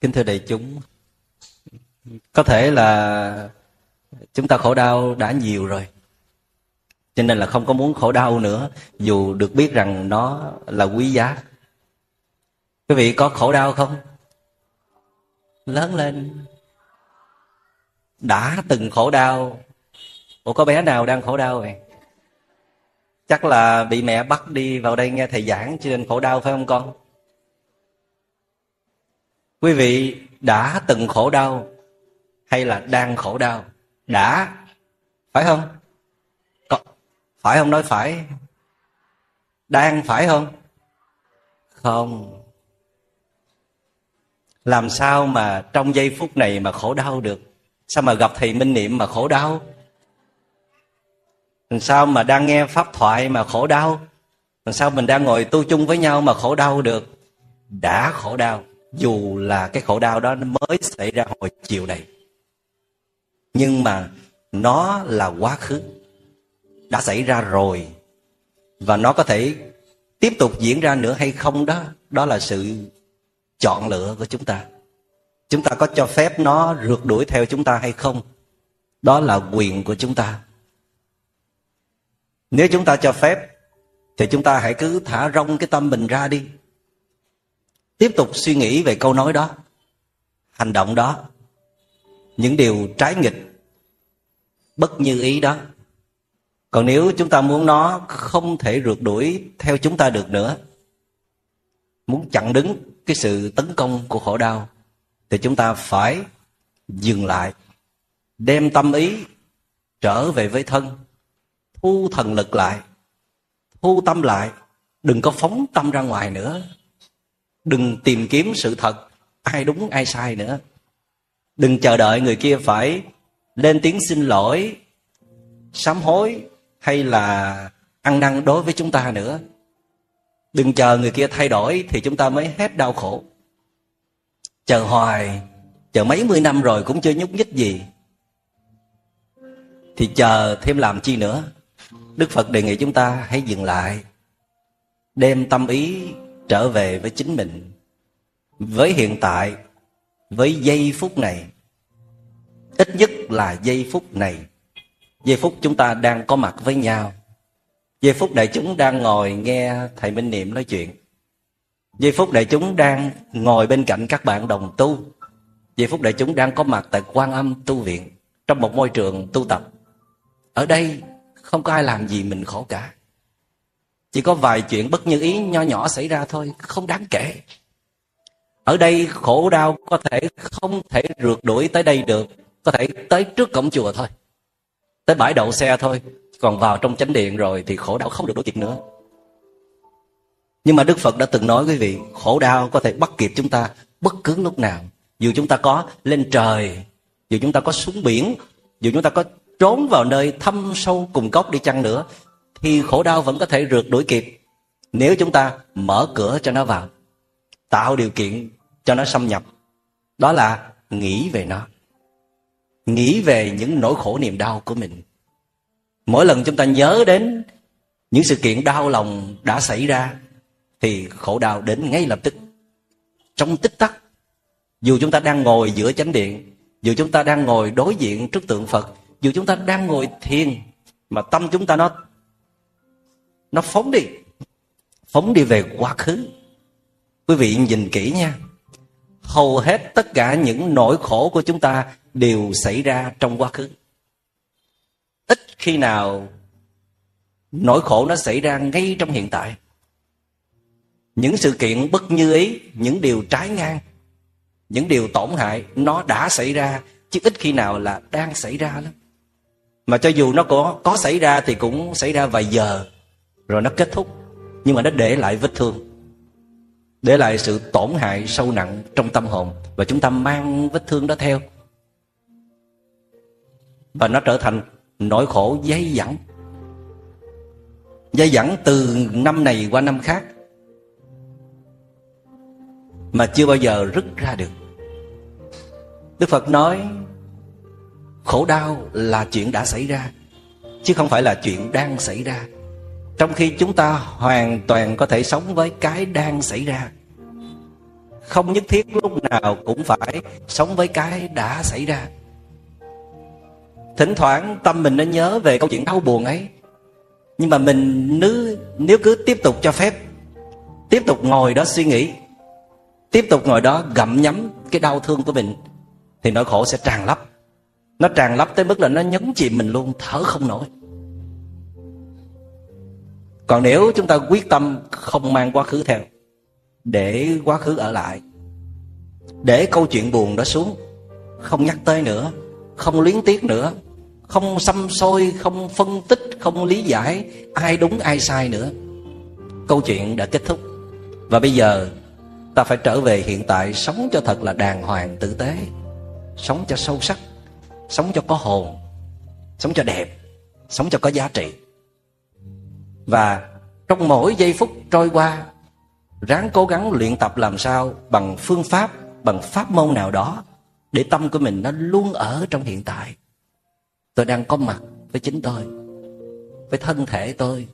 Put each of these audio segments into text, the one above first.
kính thưa đại chúng, có thể là chúng ta khổ đau đã nhiều rồi, cho nên là không có muốn khổ đau nữa, dù được biết rằng nó là quý giá. Quý vị có khổ đau không? Lớn lên, đã từng khổ đau. Ủa, có bé nào đang khổ đau vậy? Chắc là bị mẹ bắt đi vào đây nghe thầy giảng cho nên khổ đau phải không con? Quý vị đã từng khổ đau hay là đang khổ đau? Đã. Phải không? Có, phải không nói phải? Đang phải không? Không. Làm sao mà trong giây phút này mà khổ đau được? Sao mà gặp thầy minh niệm mà khổ đau? Làm sao mà đang nghe pháp thoại mà khổ đau? Làm sao mình đang ngồi tu chung với nhau mà khổ đau được? Đã khổ đau dù là cái khổ đau đó nó mới xảy ra hồi chiều này, nhưng mà nó là quá khứ, đã xảy ra rồi, và nó có thể tiếp tục diễn ra nữa hay không đó đó là sự chọn lựa của chúng ta. Chúng ta có cho phép nó rượt đuổi theo chúng ta hay không, đó là quyền của chúng ta. Nếu chúng ta cho phép, thì chúng ta hãy cứ thả rong cái tâm mình ra đi tiếp tục suy nghĩ về câu nói đó, hành động đó, những điều trái nghịch, bất như ý đó. Còn nếu chúng ta muốn nó không thể rượt đuổi theo chúng ta được nữa, muốn chặn đứng cái sự tấn công của khổ đau, thì chúng ta phải dừng lại, đem tâm ý trở về với thân, thu thần lực lại, thu tâm lại, đừng có phóng tâm ra ngoài nữa đừng tìm kiếm sự thật. Ai đúng, ai sai nữa. Đừng chờ đợi người kia phải lên tiếng xin lỗi, sám hối hay là ăn năn đối với chúng ta nữa. Đừng chờ người kia thay đổi thì chúng ta mới hết đau khổ. Chờ hoài, chờ mấy mươi năm rồi cũng chưa nhúc nhích gì. Thì chờ thêm làm chi nữa? Đức phật đề nghị chúng ta hãy dừng lại, đem tâm ý trở về với chính mình. Với hiện tại, với giây phút này, ít nhất là giây phút này. Giây phút chúng ta đang có mặt với nhau. Giây phút đại chúng đang ngồi nghe thầy minh niệm nói chuyện. Giây phút đại chúng đang ngồi bên cạnh các bạn đồng tu. Giây phút đại chúng đang có mặt tại quan âm tu viện, trong một môi trường tu tập. Ở đây không có ai làm gì mình khổ cả chỉ có vài chuyện bất như ý nho nhỏ xảy ra thôi, không đáng kể. Ở đây khổ đau có thể không thể rượt đuổi tới đây được, có thể tới trước cổng chùa thôi. Tới bãi đậu xe thôi, còn vào trong chánh điện rồi thì khổ đau không được đuổi kịp nữa. Nhưng mà đức phật đã từng nói quý vị, khổ đau có thể bắt kịp chúng ta bất cứ lúc nào. Dù chúng ta có lên trời, dù chúng ta có xuống biển, dù chúng ta có trốn vào nơi thâm sâu cùng cốc đi chăng nữa thì khổ đau vẫn có thể rượt đuổi kịp. Nếu chúng ta mở cửa cho nó vào, tạo điều kiện cho nó xâm nhập, đó là nghĩ về nó. Nghĩ về những nỗi khổ niềm đau của mình. Mỗi lần chúng ta nhớ đến những sự kiện đau lòng đã xảy ra, thì khổ đau đến ngay lập tức. Trong tích tắc, dù chúng ta đang ngồi giữa chánh điện, dù chúng ta đang ngồi đối diện trước tượng phật, dù chúng ta đang ngồi thiền, mà tâm chúng ta nó nó phóng đi. Phóng đi về quá khứ. Quý vị nhìn kỹ nha. Hầu hết tất cả những nỗi khổ của chúng ta đều xảy ra trong quá khứ. Ít khi nào nỗi khổ nó xảy ra ngay trong hiện tại. Những sự kiện bất như ý, những điều trái ngang, những điều tổn hại, nó đã xảy ra, chứ ít khi nào là đang xảy ra lắm. Mà cho dù nó có có xảy ra thì cũng xảy ra vài giờ rồi nó kết thúc. Nhưng mà nó để lại vết thương. Để lại sự tổn hại sâu nặng trong tâm hồn. Và chúng ta mang vết thương đó theo. Và nó trở thành nỗi khổ dây dẳng. Dây dẳng từ năm này qua năm khác. Mà chưa bao giờ rứt ra được. Đức phật nói, khổ đau là chuyện đã xảy ra, chứ không phải là chuyện đang xảy ra trong khi chúng ta hoàn toàn có thể sống với cái đang xảy ra, không nhất thiết lúc nào cũng phải sống với cái đã xảy ra. Thỉnh thoảng tâm mình nó nhớ về câu chuyện đau buồn ấy, nhưng mà mình nếu nếu cứ tiếp tục cho phép, tiếp tục ngồi đó suy nghĩ, tiếp tục ngồi đó gặm nhấm cái đau thương của mình, thì nỗi khổ sẽ tràn lấp. Nó tràn lấp tới mức là nó nhấn chìm mình luôn, thở không nổi còn nếu chúng ta quyết tâm không mang quá khứ theo, để quá khứ ở lại, để câu chuyện buồn đó xuống, không nhắc tới nữa, không luyến tiếc nữa, không xăm xôi không phân tích, không lý giải ai đúng, ai sai nữa, câu chuyện đã kết thúc. Và bây giờ, ta phải trở về hiện tại, sống cho thật là đàng hoàng, tử tế, sống cho sâu sắc, sống cho có hồn, sống cho đẹp, sống cho có giá trị và trong mỗi giây phút trôi qua, ráng cố gắng luyện tập làm sao bằng phương pháp, bằng pháp môn nào đó, để tâm của mình nó luôn ở trong hiện tại. Tôi đang có mặt với chính tôi, với thân thể tôi,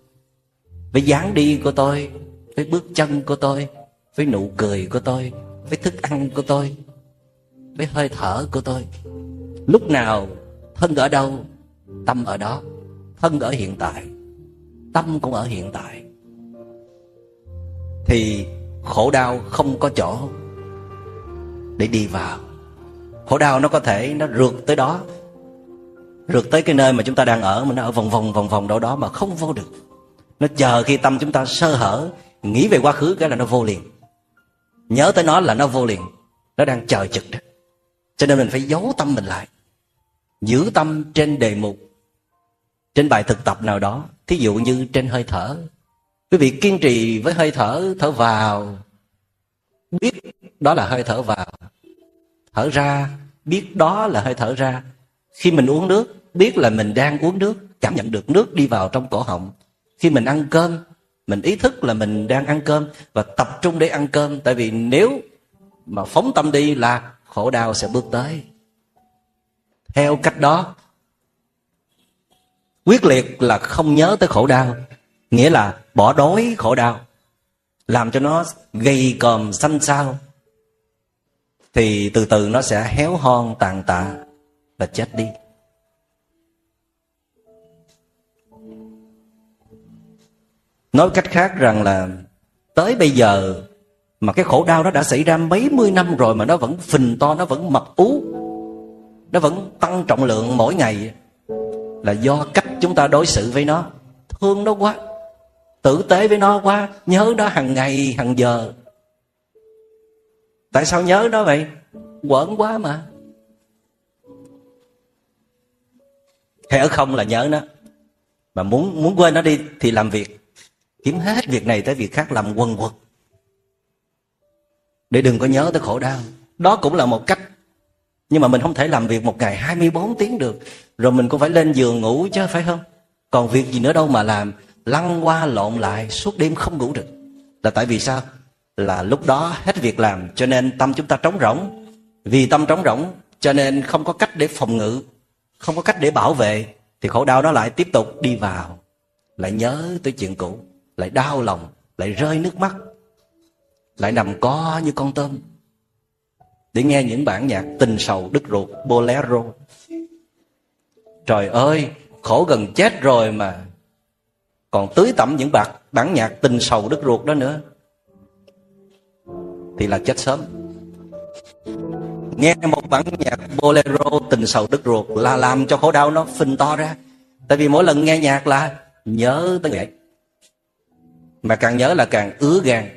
với dáng đi của tôi, với bước chân của tôi, với nụ cười của tôi, với thức ăn của tôi, với hơi thở của tôi. Lúc nào thân ở đâu, tâm ở đó, thân ở hiện tại tâm cũng ở hiện tại. Thì khổ đau không có chỗ để đi vào. Khổ đau nó có thể nó rượt tới đó, rượt tới cái nơi mà chúng ta đang ở, mà nó ở vòng vòng vòng vòng đâu đó mà không vô được. Nó chờ khi tâm chúng ta sơ hở, nghĩ về quá khứ cái là nó vô liền. Nhớ tới nó là nó vô liền. Nó đang chờ chực đó. Cho nên mình phải giấu tâm mình lại. Giữ tâm trên đề mục, trên bài thực tập nào đó thí dụ như trên hơi thở. Quý vị kiên trì với hơi thở thở vào. Biết đó là hơi thở vào. Thở ra, biết đó là hơi thở ra. Khi mình uống nước, biết là mình đang uống nước, cảm nhận được nước đi vào trong cổ họng. Khi mình ăn cơm, mình ý thức là mình đang ăn cơm và tập trung để ăn cơm. Tại vì nếu mà phóng tâm đi là khổ đau sẽ bước tới. Theo cách đó quyết liệt là không nhớ tới khổ đau, nghĩa là bỏ đói khổ đau, làm cho nó gầy còm xanh xao, thì từ từ nó sẽ héo hon, tàn tạ và chết đi. Nói cách khác rằng là tới bây giờ mà cái khổ đau đó đã xảy ra mấy mươi năm rồi mà nó vẫn phình to, nó vẫn mập ú, nó vẫn tăng trọng lượng mỗi ngày là do cách chúng ta đối xử với nó. Thương nó quá, tử tế với nó quá, nhớ nó hàng ngày hàng giờ. Tại sao nhớ nó vậy? Quẩn quá mà. Hay ở không là nhớ nó. Mà muốn muốn quên nó đi thì làm việc. Kiếm hết việc này tới việc khác làm quần quật. Để đừng có nhớ tới khổ đau. Đó cũng là một cách. Nhưng mà mình không thể làm việc một ngày 24 tiếng được rồi mình cũng phải lên giường ngủ chứ, phải không? Còn việc gì nữa đâu mà làm, lăn qua lộn lại, suốt đêm không ngủ được. Là tại vì sao? Là lúc đó hết việc làm, cho nên tâm chúng ta trống rỗng. Vì tâm trống rỗng, cho nên không có cách để phòng ngự, không có cách để bảo vệ, thì khổ đau nó lại tiếp tục đi vào, lại nhớ tới chuyện cũ, lại đau lòng, lại rơi nước mắt, lại nằm co như con tôm. Để nghe những bản nhạc tình sầu đứt ruột, bolero trời ơi, khổ gần chết rồi mà. Còn tưới tẩm những bạc, bản nhạc tình sầu đứt ruột đó nữa. Thì là chết sớm. Nghe một bản nhạc bolero tình sầu đứt ruột là làm cho khổ đau nó phình to ra. Tại vì mỗi lần nghe nhạc là nhớ tới vậy mà càng nhớ là càng ứa gan.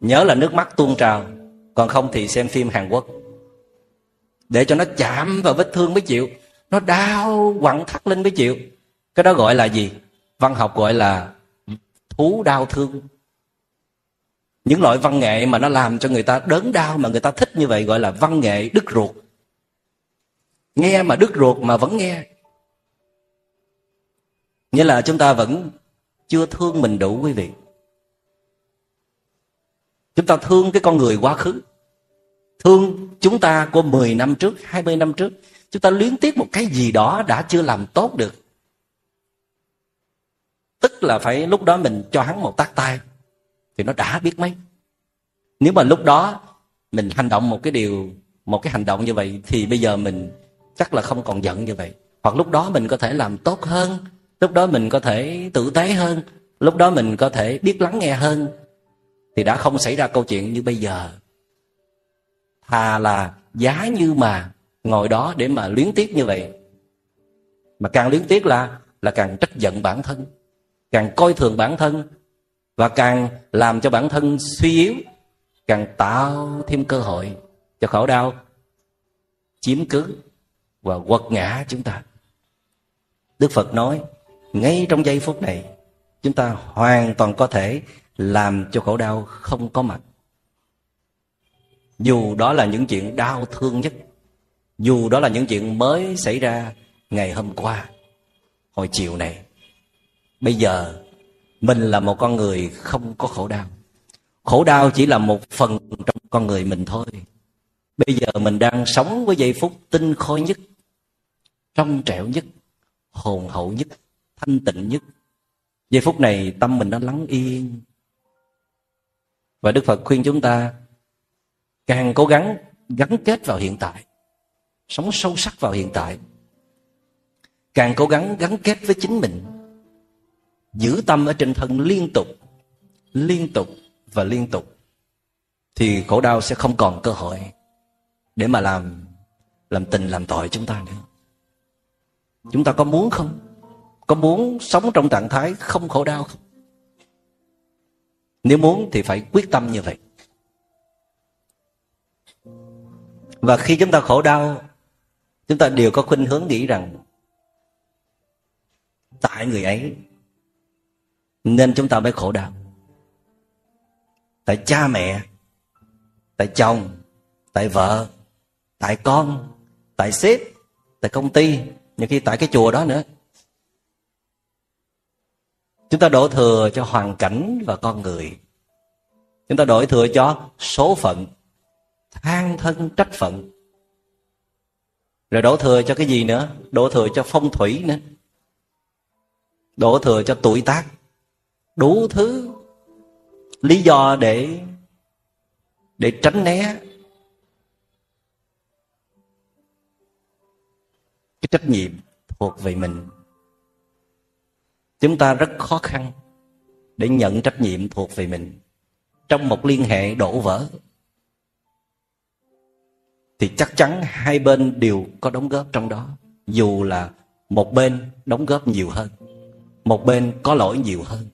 Nhớ là nước mắt tuôn trào, còn không thì xem phim hàn quốc. Để cho nó chạm vào vết thương mới chịu nó đau, quặn thắt lên mới chịu. Cái đó gọi là gì? Văn học gọi là thú đau thương. Những loại văn nghệ mà nó làm cho người ta đớn đau mà người ta thích như vậy gọi là văn nghệ đứt ruột. Nghe mà đứt ruột mà vẫn nghe. Nghĩa là chúng ta vẫn chưa thương mình đủ quý vị. Chúng ta thương cái con người quá khứ. Thương chúng ta của 10 năm trước 20 năm trước chúng ta luyến tiếc một cái gì đó đã chưa làm tốt được. Tức là phải lúc đó mình cho hắn một tác tay, thì nó đã biết mấy. Nếu mà lúc đó mình hành động một cái điều, một cái hành động như vậy, thì bây giờ mình chắc là không còn giận như vậy. Hoặc lúc đó mình có thể làm tốt hơn, lúc đó mình có thể tử tế hơn, lúc đó mình có thể biết lắng nghe hơn, thì đã không xảy ra câu chuyện như bây giờ. Thà là giá như mà ngồi đó để mà luyến tiếc như vậy. Mà càng luyến tiếc là là càng trách giận bản thân, càng coi thường bản thân, và càng làm cho bản thân suy yếu, càng tạo thêm cơ hội cho khổ đau chiếm cứ và quật ngã chúng ta. Đức phật nói, ngay trong giây phút này, chúng ta hoàn toàn có thể làm cho khổ đau không có mặt. Dù đó là những chuyện đau thương nhất dù đó là những chuyện mới xảy ra ngày hôm qua, hồi chiều này, bây giờ mình là một con người không có khổ đau. Khổ đau chỉ là một phần trong con người mình thôi. Bây giờ mình đang sống với giây phút tinh khôi nhất, trong trẻo nhất, hồn hậu nhất, thanh tịnh nhất. Giây phút này tâm mình nó lắng yên. Và đức phật khuyên chúng ta càng cố gắng gắn kết vào hiện tại sống sâu sắc vào hiện tại. Càng cố gắng gắn kết với chính mình, giữ tâm ở trên thân liên tục liên tục và liên tục, thì khổ đau sẽ không còn cơ hội để mà làm làm tình, làm tội chúng ta nữa. Chúng ta có muốn không? Có muốn sống trong trạng thái không khổ đau không? Nếu muốn thì phải quyết tâm như vậy. Và khi chúng ta khổ đau chúng ta đều có khuynh hướng nghĩ rằng tại người ấy nên chúng ta mới khổ đau. Tại cha mẹ, tại chồng, tại vợ, tại con, tại sếp, tại công ty, nhiều khi tại cái chùa đó nữa. Chúng ta đổ thừa cho hoàn cảnh và con người. Chúng ta đổi thừa cho số phận than thân, trách phận rồi đổ thừa cho cái gì nữa? Đổ thừa cho phong thủy nữa. Đổ thừa cho tuổi tác. Đủ thứ lý do để để tránh né. Cái trách nhiệm thuộc về mình. Chúng ta rất khó khăn để nhận trách nhiệm thuộc về mình. Trong một liên hệ đổ vỡ thì chắc chắn hai bên đều có đóng góp trong đó, dù là một bên đóng góp nhiều hơn, một bên có lỗi nhiều hơn.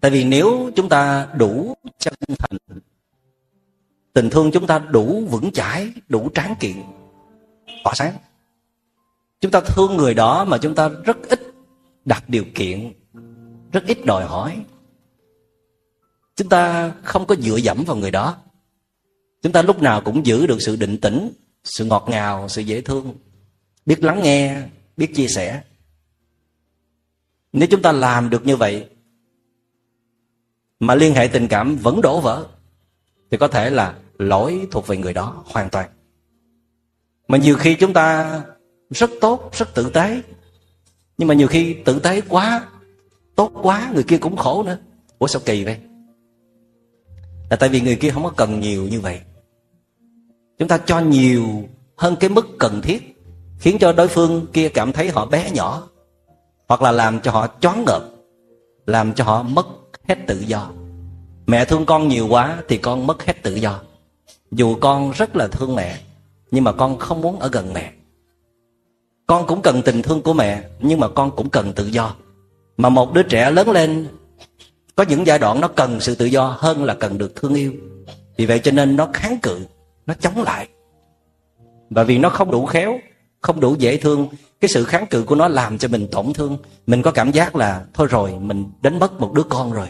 Tại vì nếu chúng ta đủ chân thành, tình thương chúng ta đủ vững chãi, đủ tráng kiện, tỏa sáng, chúng ta thương người đó mà chúng ta rất ít đặt điều kiện, rất ít đòi hỏi, chúng ta không có dựa dẫm vào người đó chúng ta lúc nào cũng giữ được sự định tĩnh, sự ngọt ngào, sự dễ thương. Biết lắng nghe, biết chia sẻ. Nếu chúng ta làm được như vậy, mà liên hệ tình cảm vẫn đổ vỡ, thì có thể là lỗi thuộc về người đó hoàn toàn. Mà nhiều khi chúng ta rất tốt, rất tử tế. Nhưng mà nhiều khi tử tế quá, tốt quá, người kia cũng khổ nữa. Ủa sao kỳ vậy? Là tại vì người kia không có cần nhiều như vậy chúng ta cho nhiều hơn cái mức cần thiết, khiến cho đối phương kia cảm thấy họ bé nhỏ, hoặc là làm cho họ choáng ngợp, làm cho họ mất hết tự do. Mẹ thương con nhiều quá thì con mất hết tự do. Dù con rất là thương mẹ, nhưng mà con không muốn ở gần mẹ. Con cũng cần tình thương của mẹ, nhưng mà con cũng cần tự do. Mà một đứa trẻ lớn lên, có những giai đoạn nó cần sự tự do hơn là cần được thương yêu. Vì vậy cho nên nó kháng cự nó chống lại. Và vì nó không đủ khéo, không đủ dễ thương, cái sự kháng cự của nó làm cho mình tổn thương. Mình có cảm giác là, thôi rồi, mình đánh mất một đứa con rồi.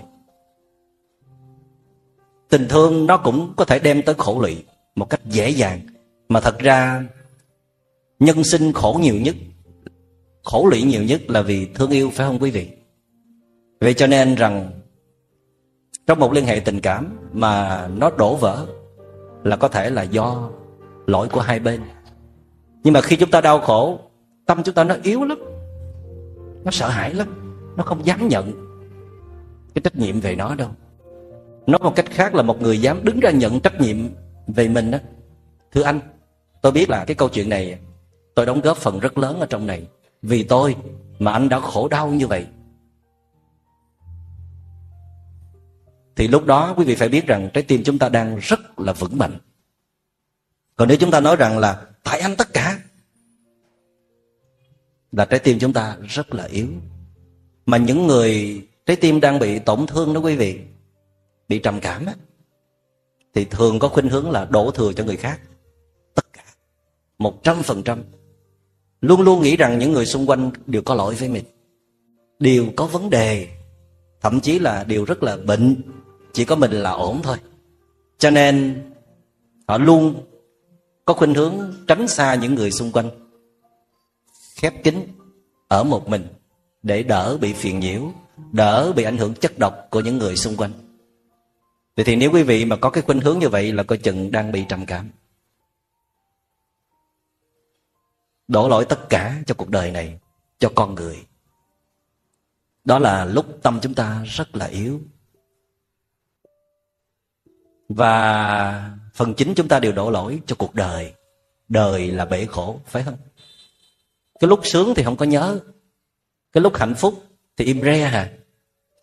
Tình thương nó cũng có thể đem tới khổ lụy một cách dễ dàng. Mà thật ra, nhân sinh khổ nhiều nhất, khổ lụy nhiều nhất là vì thương yêu, phải không quý vị? Vậy cho nên rằng, trong một liên hệ tình cảm mà nó đổ vỡ là có thể là do lỗi của hai bên. Nhưng mà khi chúng ta đau khổ, tâm chúng ta nó yếu lắm, nó sợ hãi lắm, nó không dám nhận cái trách nhiệm về nó đâu. Nói một cách khác là một người dám đứng ra nhận trách nhiệm về mình đó thưa anh, tôi biết là cái câu chuyện này, tôi đóng góp phần rất lớn ở trong này. Vì tôi mà anh đã khổ đau như vậy thì lúc đó quý vị phải biết rằng trái tim chúng ta đang rất là vững mạnh. Còn nếu chúng ta nói rằng là tại anh tất cả, là trái tim chúng ta rất là yếu. Mà những người trái tim đang bị tổn thương đó quý vị, bị trầm cảm á, thì thường có khuynh hướng là đổ thừa cho người khác. Tất cả, một trăm phần trăm. Luôn luôn nghĩ rằng những người xung quanh đều có lỗi với mình, đều có vấn đề, thậm chí là đều rất là bệnh chỉ có mình là ổn thôi. Cho nên, họ luôn có khuynh hướng tránh xa những người xung quanh, khép kín ở một mình để đỡ bị phiền nhiễu, đỡ bị ảnh hưởng chất độc của những người xung quanh. Vậy thì nếu quý vị mà có cái khuynh hướng như vậy là coi chừng đang bị trầm cảm. Đổ lỗi tất cả cho cuộc đời này, cho con người. Đó là lúc tâm chúng ta rất là yếu và phần chính chúng ta đều đổ lỗi cho cuộc đời. Đời là bể khổ, phải không? Cái lúc sướng thì không có nhớ. Cái lúc hạnh phúc thì im re à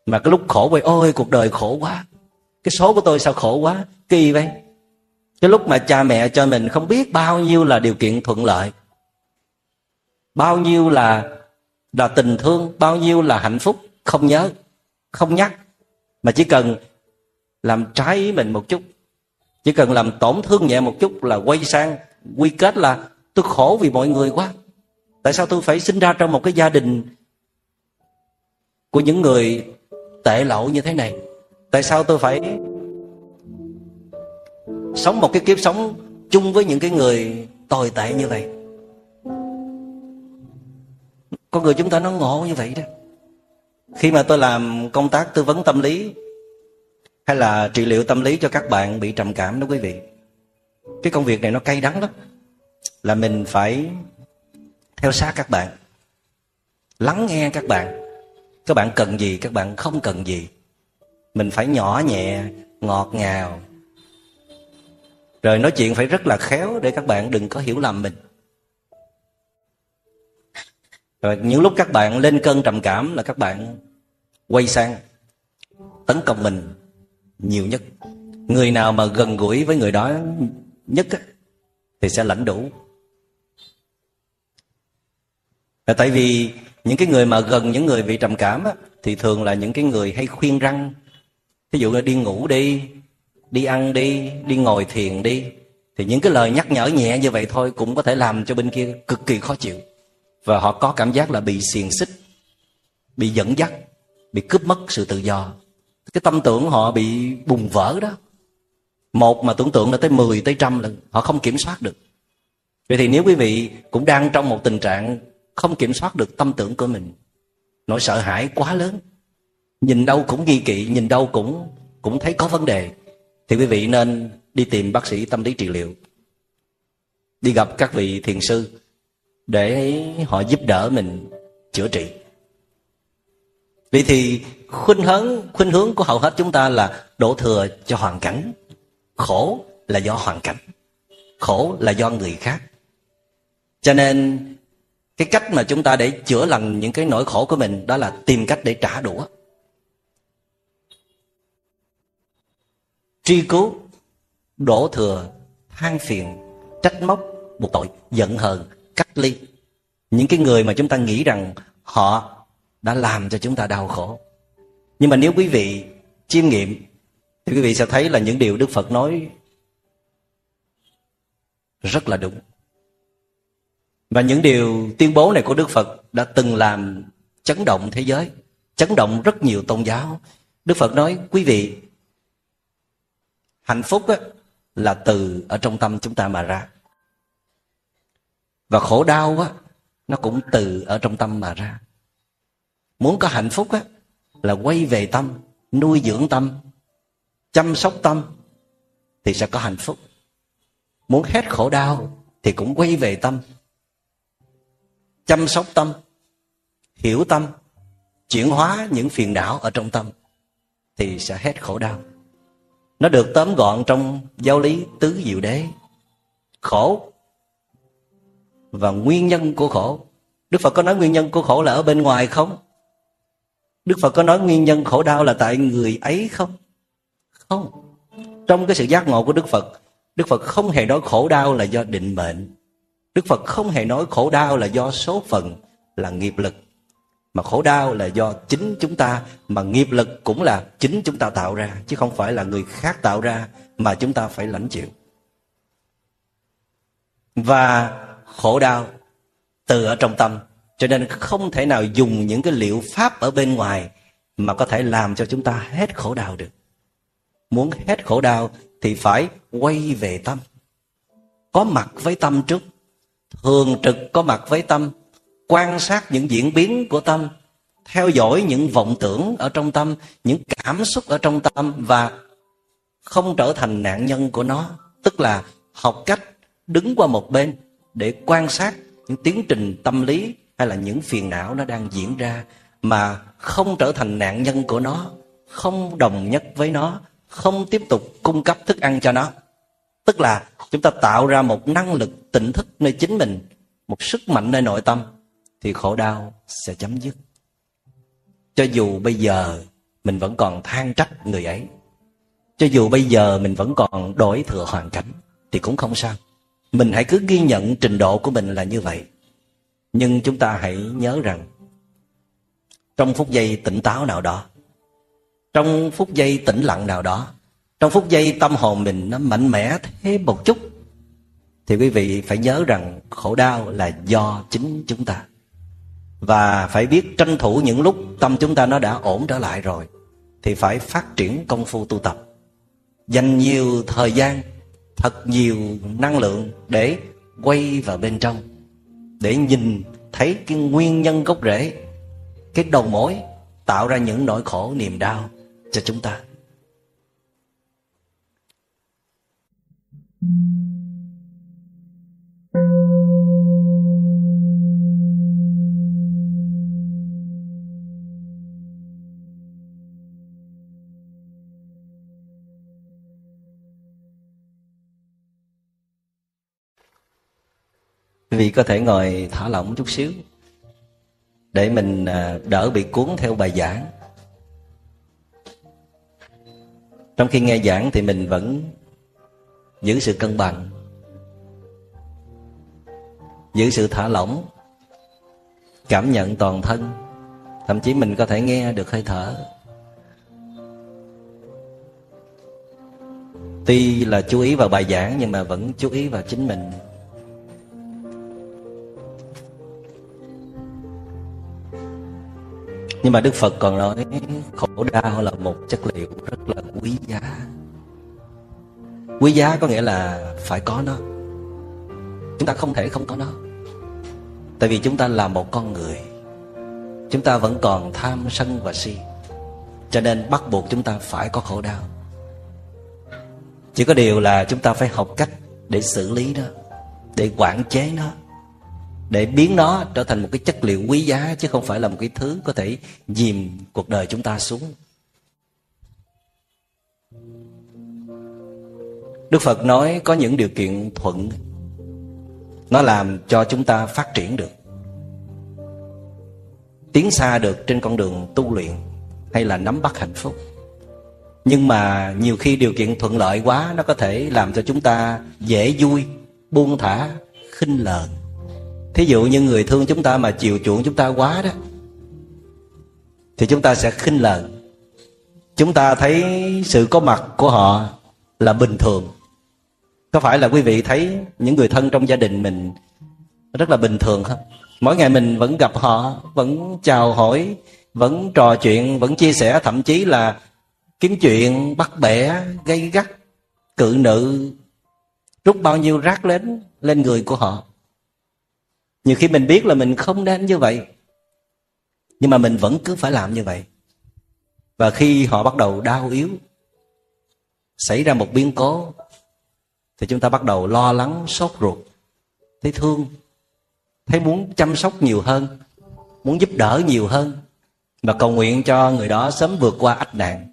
mà cái lúc khổ vậy ôi, cuộc đời khổ quá. Cái số của tôi sao khổ quá? Kỳ vậy. Cái lúc mà cha mẹ cho mình không biết bao nhiêu là điều kiện thuận lợi, bao nhiêu là là tình thương, bao nhiêu là hạnh phúc, không nhớ, không nhắc. Mà chỉ cần làm trái ý mình một chút. Chỉ cần làm tổn thương nhẹ một chút là quay sang, quy kết là tôi khổ vì mọi người quá. Tại sao tôi phải sinh ra trong một cái gia đình của những người tệ lậu như thế này? Tại sao tôi phải sống một cái kiếp sống chung với những cái người tồi tệ như vậy? Con người chúng ta nó ngộ như vậy đó. Khi mà tôi làm công tác tư vấn tâm lý hay là trị liệu tâm lý cho các bạn bị trầm cảm đó quý vị? Cái công việc này nó cay đắng lắm. Là mình phải theo sát các bạn. Lắng nghe các bạn. Các bạn cần gì, các bạn không cần gì. Mình phải nhỏ nhẹ, ngọt ngào. Rồi nói chuyện phải rất là khéo để các bạn đừng có hiểu lầm mình. Rồi những lúc các bạn lên cơn trầm cảm là các bạn quay sang tấn công mình nhiều nhất. Người nào mà gần gũi với người đó nhất á, thì sẽ lãnh đủ. Là tại vì những cái người mà gần những người bị trầm cảm á, thì thường là những cái người hay khuyên răng. Ví dụ là đi ngủ đi đi ăn đi đi ngồi thiền đi. Thì những cái lời nhắc nhở nhẹ như vậy thôi cũng có thể làm cho bên kia cực kỳ khó chịu. Và họ có cảm giác là bị xiềng xích bị dẫn dắt bị cướp mất sự tự do cái tâm tưởng họ bị bùng vỡ đó. Một mà tưởng tượng là tới 10 tới trăm lần, họ không kiểm soát được. Vậy thì nếu quý vị cũng đang trong một tình trạng không kiểm soát được tâm tưởng của mình, nỗi sợ hãi quá lớn, nhìn đâu cũng nghi kỵ, nhìn đâu cũng cũng thấy có vấn đề, thì quý vị nên đi tìm bác sĩ tâm lý trị liệu. Đi gặp các vị thiền sư để họ giúp đỡ mình chữa trị vậy thì khuynh hướng khuynh hướng của hầu hết chúng ta là đổ thừa cho hoàn cảnh. Khổ là do hoàn cảnh. Khổ là do người khác. Cho nên, cái cách mà chúng ta để chữa lành những cái nỗi khổ của mình, đó là tìm cách để trả đũa. Truy cứu, đổ thừa, than phiền, trách móc, buộc tội, giận hờn, cách ly. Những cái người mà chúng ta nghĩ rằng họ đã làm cho chúng ta đau khổ. Nhưng mà nếu quý vị chiêm nghiệm thì quý vị sẽ thấy là những điều đức phật nói rất là đúng. Và những điều tuyên bố này của đức phật đã từng làm chấn động thế giới chấn động rất nhiều tôn giáo. Đức phật nói quý vị hạnh phúc á, là từ ở trong tâm chúng ta mà ra. Và khổ đau á, nó cũng từ ở trong tâm mà ra muốn có hạnh phúc á, là quay về tâm nuôi dưỡng tâm chăm sóc tâm thì sẽ có hạnh phúc. Muốn hết khổ đau thì cũng quay về tâm chăm sóc tâm hiểu tâm chuyển hóa những phiền não ở trong tâm thì sẽ hết khổ đau. Nó được tóm gọn trong giáo lý tứ diệu đế. Khổ và nguyên nhân của khổ. Đức phật có nói nguyên nhân của khổ là ở bên ngoài không? Đức phật có nói nguyên nhân khổ đau là tại người ấy không? Không. Trong cái sự giác ngộ của đức phật đức phật không hề nói khổ đau là do định mệnh. Đức phật không hề nói khổ đau là do số phận, là nghiệp lực. Mà khổ đau là do chính chúng ta, mà nghiệp lực cũng là chính chúng ta tạo ra, chứ không phải là người khác tạo ra mà chúng ta phải lãnh chịu. Và khổ đau từ ở trong tâm cho nên không thể nào dùng những cái liệu pháp ở bên ngoài mà có thể làm cho chúng ta hết khổ đau được. Muốn hết khổ đau thì phải quay về tâm. Có mặt với tâm trước. Thường trực có mặt với tâm. Quan sát những diễn biến của tâm. Theo dõi những vọng tưởng ở trong tâm. Những cảm xúc ở trong tâm và không trở thành nạn nhân của nó. Tức là học cách đứng qua một bên để quan sát những tiến trình tâm lý hay là những phiền não nó đang diễn ra mà không trở thành nạn nhân của nó, không đồng nhất với nó, không tiếp tục cung cấp thức ăn cho nó. Tức là chúng ta tạo ra một năng lực tỉnh thức nơi chính mình, một sức mạnh nơi nội tâm, thì khổ đau sẽ chấm dứt. Cho dù bây giờ mình vẫn còn than trách người ấy, cho dù bây giờ mình vẫn còn đổi thừa hoàn cảnh, thì cũng không sao. Mình hãy cứ ghi nhận trình độ của mình là như vậy nhưng chúng ta hãy nhớ rằng, trong phút giây tỉnh táo nào đó, trong phút giây tĩnh lặng nào đó, trong phút giây tâm hồn mình nó mạnh mẽ thêm một chút, thì quý vị phải nhớ rằng khổ đau là do chính chúng ta. Và phải biết tranh thủ những lúc tâm chúng ta nó đã ổn trở lại rồi, thì phải phát triển công phu tu tập. Dành nhiều thời gian, thật nhiều năng lượng để quay vào bên trong để nhìn thấy cái nguyên nhân gốc rễ, cái đầu mối tạo ra những nỗi khổ, niềm đau cho chúng ta. Quý vị có thể ngồi thả lỏng chút xíu để mình à, đỡ bị cuốn theo bài giảng. Trong khi nghe giảng thì mình vẫn giữ sự cân bằng, giữ sự thả lỏng, cảm nhận toàn thân. Thậm chí mình có thể nghe được hơi thở. Tuy là chú ý vào bài giảng nhưng mà vẫn chú ý vào chính mình. Nhưng mà đức phật còn nói, khổ đau là một chất liệu rất là quý giá. Quý giá có nghĩa là phải có nó. Chúng ta không thể không có nó. Tại vì chúng ta là một con người. Chúng ta vẫn còn tham sân và si. Cho nên bắt buộc chúng ta phải có khổ đau. Chỉ có điều là chúng ta phải học cách để xử lý nó, để quản chế nó để biến nó trở thành một cái chất liệu quý giá, chứ không phải là một cái thứ có thể dìm cuộc đời chúng ta xuống. Đức phật nói có những điều kiện thuận. Nó làm cho chúng ta phát triển được. Tiến xa được trên con đường tu luyện hay là nắm bắt hạnh phúc. Nhưng mà nhiều khi điều kiện thuận lợi quá, nó có thể làm cho chúng ta dễ vui, buông thả, khinh lờn thí dụ như người thương chúng ta mà chiều chuộng chúng ta quá đó, thì chúng ta sẽ khinh lờn chúng ta thấy sự có mặt của họ là bình thường. Có phải là quý vị thấy những người thân trong gia đình mình rất là bình thường không? Mỗi ngày mình vẫn gặp họ, vẫn chào hỏi, vẫn trò chuyện, vẫn chia sẻ, thậm chí là kiếm chuyện, bắt bẻ gây gắt, cự nữ, rút bao nhiêu rác lên lên người của họ nhiều khi mình biết là mình không nên như vậy, nhưng mà mình vẫn cứ phải làm như vậy. Và khi họ bắt đầu đau yếu, xảy ra một biến cố, thì chúng ta bắt đầu lo lắng, sốt ruột, thấy thương, thấy muốn chăm sóc nhiều hơn, muốn giúp đỡ nhiều hơn. Và cầu nguyện cho người đó sớm vượt qua ách nạn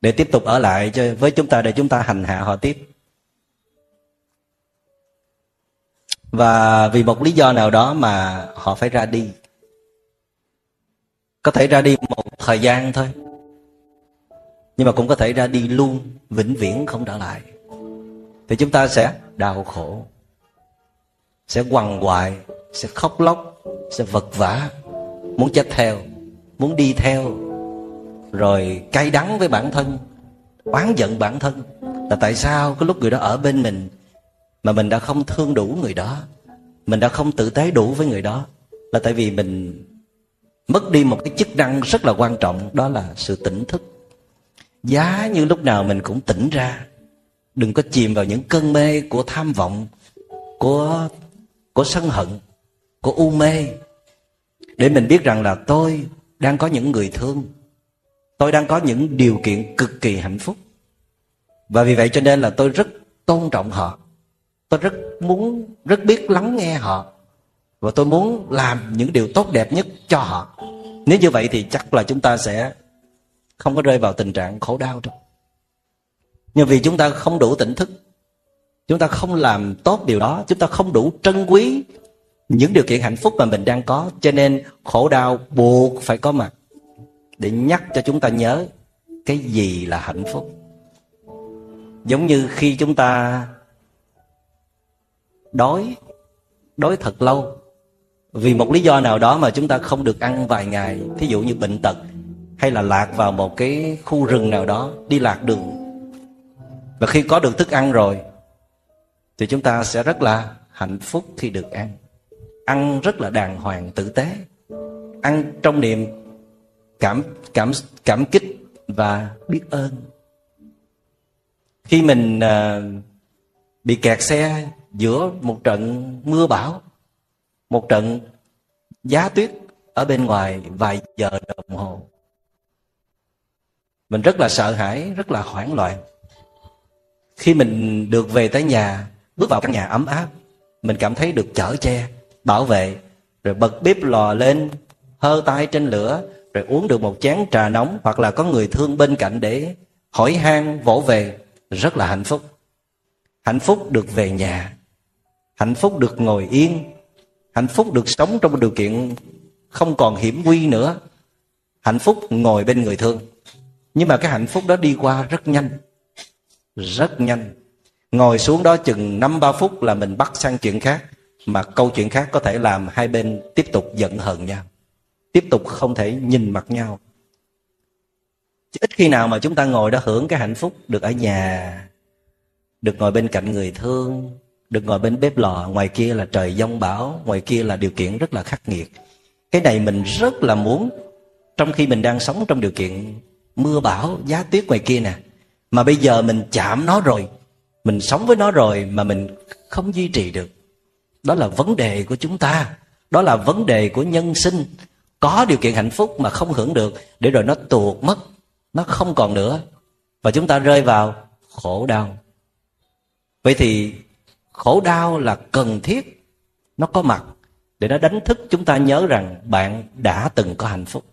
để tiếp tục ở lại với chúng ta để chúng ta hành hạ họ tiếp. Và vì một lý do nào đó mà họ phải ra đi. Có thể ra đi một thời gian thôi. Nhưng mà cũng có thể ra đi luôn, vĩnh viễn không trở lại. Thì chúng ta sẽ đau khổ, sẽ quằn quại, sẽ khóc lóc, sẽ vật vã, muốn chết theo, muốn đi theo. Rồi cay đắng với bản thân, oán giận bản thân là tại sao cái lúc người đó ở bên mình mà mình đã không thương đủ người đó. Mình đã không tử tế đủ với người đó. Là tại vì mình mất đi một cái chức năng rất là quan trọng, đó là sự tỉnh thức. Giá như lúc nào mình cũng tỉnh ra. Đừng có chìm vào những cơn mê của tham vọng, của của sân hận, của u mê. Để mình biết rằng là tôi đang có những người thương. Tôi đang có những điều kiện cực kỳ hạnh phúc. Và vì vậy cho nên là tôi rất tôn trọng họ tôi rất muốn, rất biết lắng nghe họ. Và tôi muốn làm những điều tốt đẹp nhất cho họ. Nếu như vậy thì chắc là chúng ta sẽ không có rơi vào tình trạng khổ đau đâu. Nhưng vì chúng ta không đủ tỉnh thức, chúng ta không làm tốt điều đó, chúng ta không đủ trân quý những điều kiện hạnh phúc mà mình đang có, cho nên khổ đau buộc phải có mặt để nhắc cho chúng ta nhớ cái gì là hạnh phúc. Giống như khi chúng ta đói đói thật lâu. Vì một lý do nào đó mà chúng ta không được ăn vài ngày thí dụ như bệnh tật hay là lạc vào một cái khu rừng nào đó đi lạc đường. Và khi có được thức ăn rồi thì chúng ta sẽ rất là hạnh phúc khi được ăn. Ăn rất là đàng hoàng tử tế. Ăn trong niềm cảm cảm cảm kích và biết ơn. Khi mình uh, bị kẹt xe giữa một trận mưa bão, một trận giá tuyết ở bên ngoài vài giờ đồng hồ. Mình rất là sợ hãi, rất là hoảng loạn. Khi mình được về tới nhà, bước vào căn nhà ấm áp, mình cảm thấy được chở che, bảo vệ, rồi bật bếp lò lên, hơ tay trên lửa, rồi uống được một chén trà nóng hoặc là có người thương bên cạnh để hỏi han vỗ về. Rất là hạnh phúc. Hạnh phúc được về nhà hạnh phúc được ngồi yên. Hạnh phúc được sống trong điều kiện không còn hiểm nguy nữa. Hạnh phúc ngồi bên người thương. Nhưng mà cái hạnh phúc đó đi qua rất nhanh. Rất nhanh. Ngồi xuống đó chừng năm ba phút là mình bắt sang chuyện khác. Mà câu chuyện khác có thể làm hai bên tiếp tục giận hờn nhau. Tiếp tục không thể nhìn mặt nhau. Chứ ít khi nào mà chúng ta ngồi đó hưởng cái hạnh phúc được ở nhà, được ngồi bên cạnh người thương được ngồi bên bếp lò, ngoài kia là trời giông bão, ngoài kia là điều kiện rất là khắc nghiệt. Cái này mình rất là muốn, trong khi mình đang sống trong điều kiện mưa bão, giá tuyết ngoài kia nè. Mà bây giờ mình chạm nó rồi, mình sống với nó rồi mà mình không duy trì được. Đó là vấn đề của chúng ta. Đó là vấn đề của nhân sinh. Có điều kiện hạnh phúc mà không hưởng được, để rồi nó tuột mất, nó không còn nữa. Và chúng ta rơi vào khổ đau. Vậy thì khổ đau là cần thiết. Nó có mặt để nó đánh thức chúng ta nhớ rằng bạn đã từng có hạnh phúc.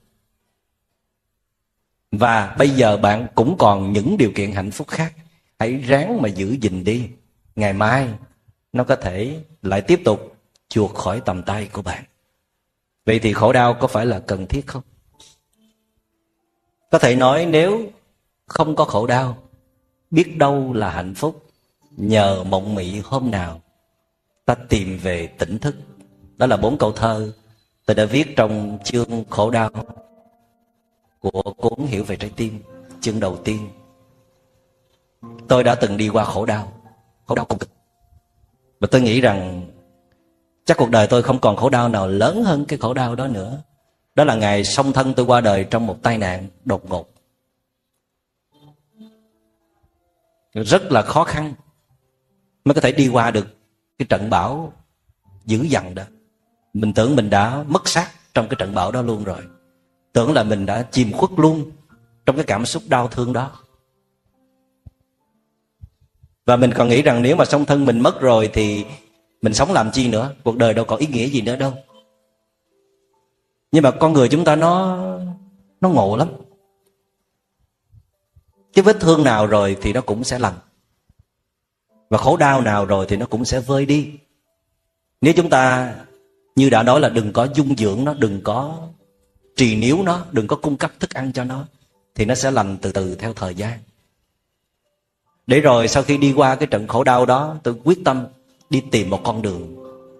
Và bây giờ bạn cũng còn những điều kiện hạnh phúc khác. Hãy ráng mà giữ gìn đi. Ngày mai nó có thể lại tiếp tục chuột khỏi tầm tay của bạn. Vậy thì khổ đau có phải là cần thiết không? Có thể nói nếu không có khổ đau, biết đâu là hạnh phúc nhờ mộng mị hôm nào, ta tìm về tỉnh thức. Đó là bốn câu thơ tôi đã viết trong chương khổ đau của cuốn hiểu về trái tim, chương đầu tiên. Tôi đã từng đi qua khổ đau khổ đau cùng cực. Và tôi nghĩ rằng chắc cuộc đời tôi không còn khổ đau nào lớn hơn cái khổ đau đó nữa. Đó là ngày song thân tôi qua đời trong một tai nạn đột ngột. Rất là khó khăn mới có thể đi qua được cái trận bão dữ dằn đó. Mình tưởng mình đã mất xác trong cái trận bão đó luôn rồi. Tưởng là mình đã chìm khuất luôn trong cái cảm xúc đau thương đó. Và mình còn nghĩ rằng nếu mà song thân mình mất rồi thì mình sống làm chi nữa? Cuộc đời đâu có ý nghĩa gì nữa đâu. Nhưng mà con người chúng ta nó nó ngộ lắm. Cái vết thương nào rồi thì nó cũng sẽ lành và khổ đau nào rồi thì nó cũng sẽ vơi đi. Nếu chúng ta như đã nói là đừng có dung dưỡng nó, đừng có trì níu nó, đừng có cung cấp thức ăn cho nó, thì nó sẽ lành từ từ theo thời gian. Để rồi sau khi đi qua cái trận khổ đau đó, tôi quyết tâm đi tìm một con đường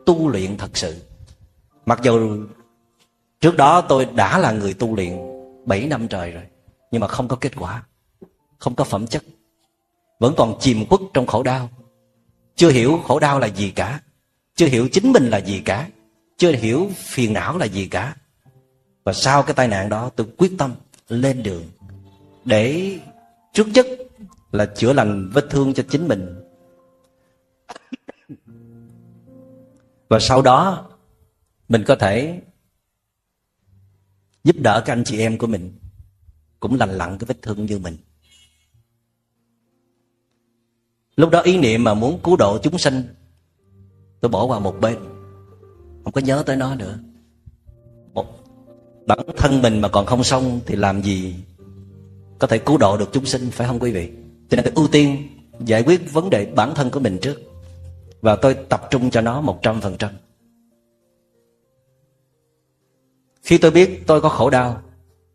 tu luyện thật sự. Mặc dù trước đó tôi đã là người tu luyện 7 năm trời rồi, nhưng mà không có kết quả, không có phẩm chất, vẫn còn chìm khuất trong khổ đau chưa hiểu khổ đau là gì cả. Chưa hiểu chính mình là gì cả. Chưa hiểu phiền não là gì cả. Và sau cái tai nạn đó, tôi quyết tâm lên đường để trước nhất là chữa lành vết thương cho chính mình. Và sau đó, mình có thể giúp đỡ các anh chị em của mình cũng lành lặn cái vết thương như mình lúc đó ý niệm mà muốn cứu độ chúng sinh tôi bỏ qua một bên. Không có nhớ tới nó nữa. Một bản thân mình mà còn không xong thì làm gì có thể cứu độ được chúng sinh phải không quý vị? Cho nên tôi ưu tiên giải quyết vấn đề bản thân của mình trước. Và tôi tập trung cho nó một trăm phần trăm. Khi tôi biết tôi có khổ đau,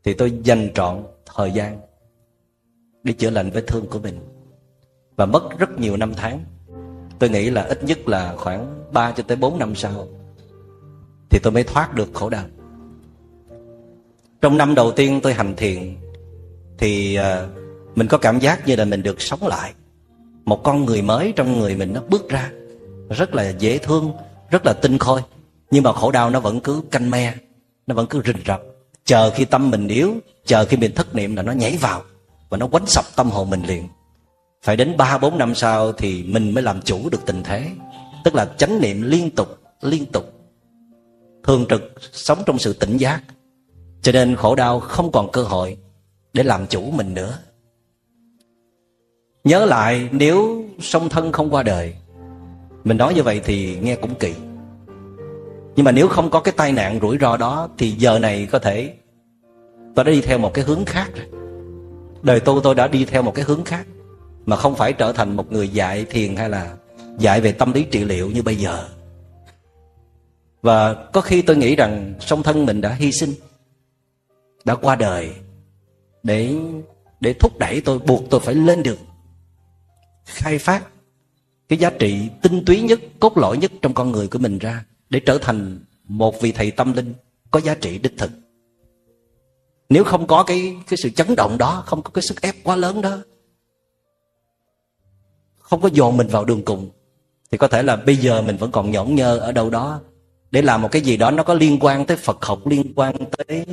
thì tôi dành trọn thời gian đi chữa lành vết thương của mình và mất rất nhiều năm tháng. Tôi nghĩ là ít nhất là khoảng 3 cho tới 4 năm sau, thì tôi mới thoát được khổ đau. Trong năm đầu tiên tôi hành thiền, thì ờ, mình có cảm giác như là mình được sống lại. Một con người mới trong người mình nó bước ra, rất là dễ thương, rất là tinh khôi, nhưng mà khổ đau nó vẫn cứ canh me, nó vẫn cứ rình rập. Chờ khi tâm mình yếu, chờ khi mình thất niệm là nó nhảy vào và nó quánh sập tâm hồn mình liền phải đến ba, bốn năm sau thì mình mới làm chủ được tình thế. Tức là chánh niệm liên tục liên tục. Thường trực sống trong sự tỉnh giác. Cho nên khổ đau không còn cơ hội để làm chủ mình nữa. Nhớ lại, nếu song thân không qua đời, mình nói như vậy thì nghe cũng kỳ. Nhưng mà nếu không có cái tai nạn rủi ro đó, thì giờ này có thể, tôi đã đi theo một cái hướng khác rồi. Đời tôi tôi đã đi theo một cái hướng khác mà không phải trở thành một người dạy thiền hay là dạy về tâm lý trị liệu như bây giờ. Và có khi tôi nghĩ rằng song thân mình đã hy sinh, đã qua đời để để thúc đẩy tôi, buộc tôi phải lên đường khai phát cái giá trị tinh túy nhất, cốt lõi nhất trong con người của mình ra để trở thành một vị thầy tâm linh có giá trị đích thực. Nếu không có cái cái sự chấn động đó, không có cái sức ép quá lớn đó không có dồn mình vào đường cùng, thì có thể là bây giờ mình vẫn còn nhõn nhơ ở đâu đó để làm một cái gì đó nó có liên quan tới Phật học, liên quan tới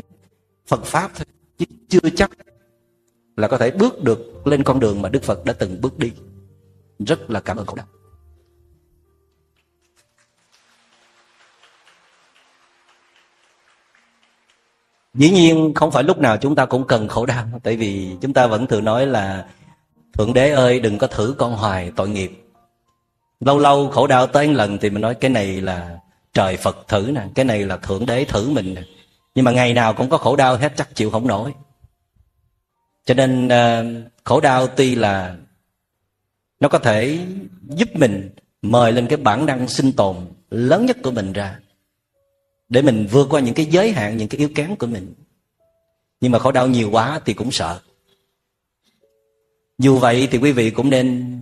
Phật pháp thôi. Chứ chưa chắc là có thể bước được lên con đường mà Đức Phật đã từng bước đi. Rất là cảm ơn khổ đau dĩ nhiên không phải lúc nào chúng ta cũng cần khổ đau, tại vì chúng ta vẫn thường nói là thượng đế ơi đừng có thử con hoài tội nghiệp. Lâu lâu khổ đau tới lần thì mình nói cái này là trời phật thử nè cái này là thượng đế thử mình nè. Nhưng mà ngày nào cũng có khổ đau hết chắc chịu không nổi. Cho nên uh, khổ đau tuy là nó có thể giúp mình mời lên cái bản năng sinh tồn lớn nhất của mình ra để mình vượt qua những cái giới hạn những cái yếu kém của mình. Nhưng mà khổ đau nhiều quá thì cũng sợ dù vậy thì quý vị cũng nên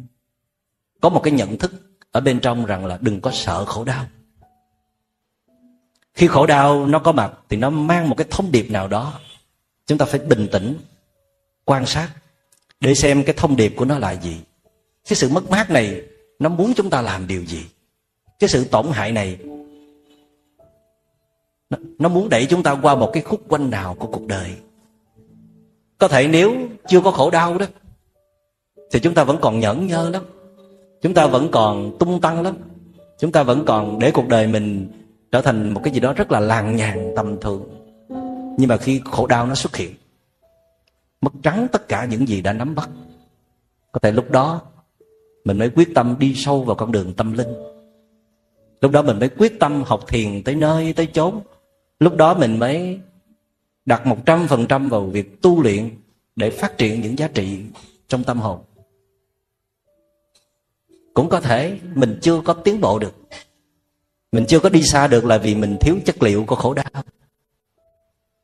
có một cái nhận thức ở bên trong rằng là đừng có sợ khổ đau. Khi khổ đau nó có mặt thì nó mang một cái thông điệp nào đó. Chúng ta phải bình tĩnh quan sát để xem cái thông điệp của nó là gì. Cái sự mất mát này nó muốn chúng ta làm điều gì? Cái sự tổn hại này nó, muốn đẩy chúng ta qua một cái khúc quanh nào của cuộc đời? Có thể nếu chưa có khổ đau đó thì chúng ta vẫn còn nhẫn nhơ lắm. Chúng ta vẫn còn tung tăng lắm. Chúng ta vẫn còn để cuộc đời mình trở thành một cái gì đó rất là làng nhàn tầm thường. Nhưng mà khi khổ đau nó xuất hiện, mất trắng tất cả những gì đã nắm bắt, có thể lúc đó mình mới quyết tâm đi sâu vào con đường tâm linh. Lúc đó mình mới quyết tâm học thiền tới nơi tới chốn. Lúc đó mình mới đặt một trăm phần trăm vào việc tu luyện để phát triển những giá trị trong tâm hồn cũng có thể mình chưa có tiến bộ được. Mình chưa có đi xa được là vì mình thiếu chất liệu của khổ đau.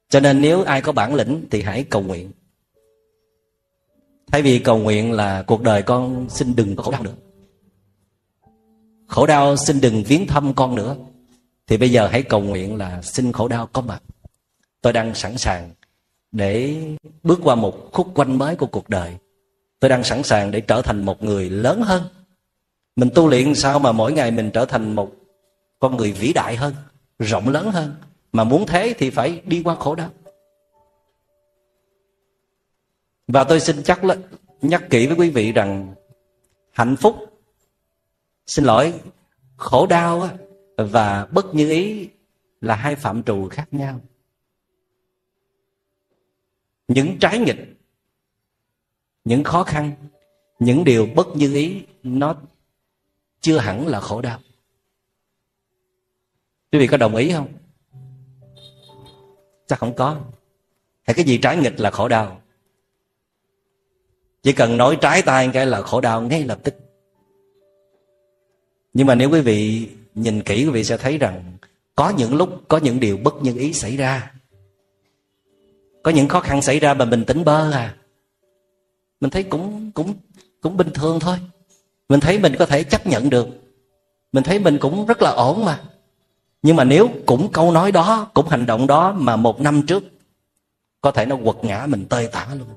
Cho nên nếu ai có bản lĩnh thì hãy cầu nguyện. Thay vì cầu nguyện là cuộc đời con xin đừng có khổ đau nữa. Khổ đau xin đừng viếng thăm con nữa. Thì bây giờ hãy cầu nguyện là xin khổ đau có mặt. Tôi đang sẵn sàng để bước qua một khúc quanh mới của cuộc đời. Tôi đang sẵn sàng để trở thành một người lớn hơn mình tu luyện sao mà mỗi ngày mình trở thành một con người vĩ đại hơn, rộng lớn hơn? Mà muốn thế thì phải đi qua khổ đau. Và tôi xin chắc là nhắc kỹ với quý vị rằng hạnh phúc, xin lỗi, khổ đau và bất như ý là hai phạm trù khác nhau. Những trái nghịch, những khó khăn, những điều bất như ý, nó chưa hẳn là khổ đau. Quý vị có đồng ý không? Chắc không có. Hay cái gì trái nghịch là khổ đau? Chỉ cần nói trái tay cái là khổ đau ngay lập tức. Nhưng mà nếu quý vị nhìn kỹ, quý vị sẽ thấy rằng có những lúc, có những điều bất nhân ý xảy ra. Có những khó khăn xảy ra mà mình tỉnh bơ à. Mình thấy cũng cũng cũng bình thường thôi mình thấy mình có thể chấp nhận được. Mình thấy mình cũng rất là ổn mà. Nhưng mà nếu cũng câu nói đó, cũng hành động đó mà một năm trước, có thể nó quật ngã mình tơi tả luôn.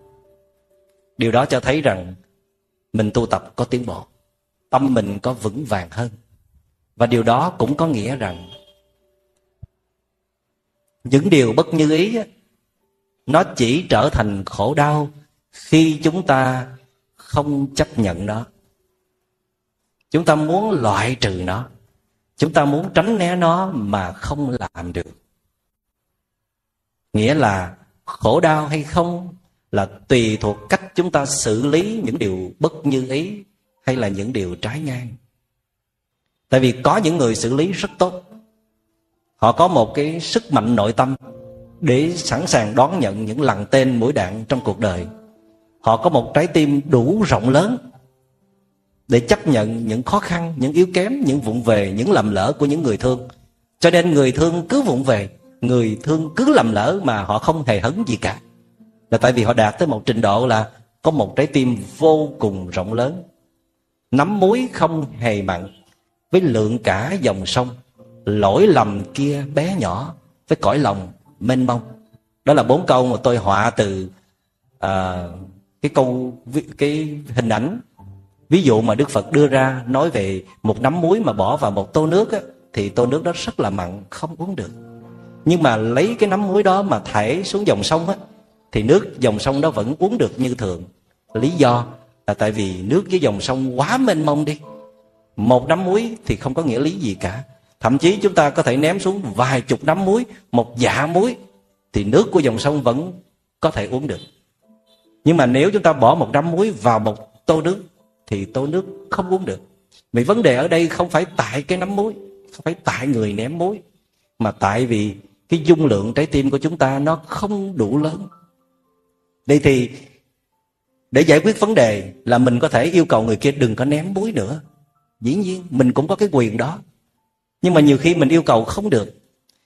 Điều đó cho thấy rằng mình tu tập có tiến bộ, tâm mình có vững vàng hơn. Và điều đó cũng có nghĩa rằng những điều bất như ý nó chỉ trở thành khổ đau khi chúng ta không chấp nhận nó chúng ta muốn loại trừ nó. Chúng ta muốn tránh né nó mà không làm được. Nghĩa là khổ đau hay không là tùy thuộc cách chúng ta xử lý những điều bất như ý hay là những điều trái ngang. Tại vì có những người xử lý rất tốt. Họ có một cái sức mạnh nội tâm để sẵn sàng đón nhận những lần tên mũi đạn trong cuộc đời. Họ có một trái tim đủ rộng lớn để chấp nhận những khó khăn những yếu kém những vụng về những lầm lỡ của những người thương. Cho nên người thương cứ vụng về người thương cứ lầm lỡ mà họ không hề hấn gì cả. Là tại vì họ đạt tới một trình độ là có một trái tim vô cùng rộng lớn nắm muối không hề mặn với lượng cả dòng sông lỗi lầm kia bé nhỏ với cõi lòng mênh mông. Đó là bốn câu mà tôi họa từ uh, cái câu cái hình ảnh ví dụ mà đức phật đưa ra nói về một nắm muối mà bỏ vào một tô nước á, thì tô nước đó rất là mặn không uống được. Nhưng mà lấy cái nắm muối đó mà thải xuống dòng sông á thì nước dòng sông đó vẫn uống được như thường. Lý do là tại vì nước với dòng sông quá mênh mông đi. Một nắm muối thì không có nghĩa lý gì cả. Thậm chí chúng ta có thể ném xuống vài chục nắm muối một dạ muối thì nước của dòng sông vẫn có thể uống được. Nhưng mà nếu chúng ta bỏ một nắm muối vào một tô nước thì tô nước không uống được. Vì vấn đề ở đây không phải tại cái nắm muối, không phải tại người ném muối, mà tại vì cái dung lượng trái tim của chúng ta nó không đủ lớn. Đây thì để giải quyết vấn đề là mình có thể yêu cầu người kia đừng có ném muối nữa. Dĩ nhiên, mình cũng có cái quyền đó. Nhưng mà nhiều khi mình yêu cầu không được.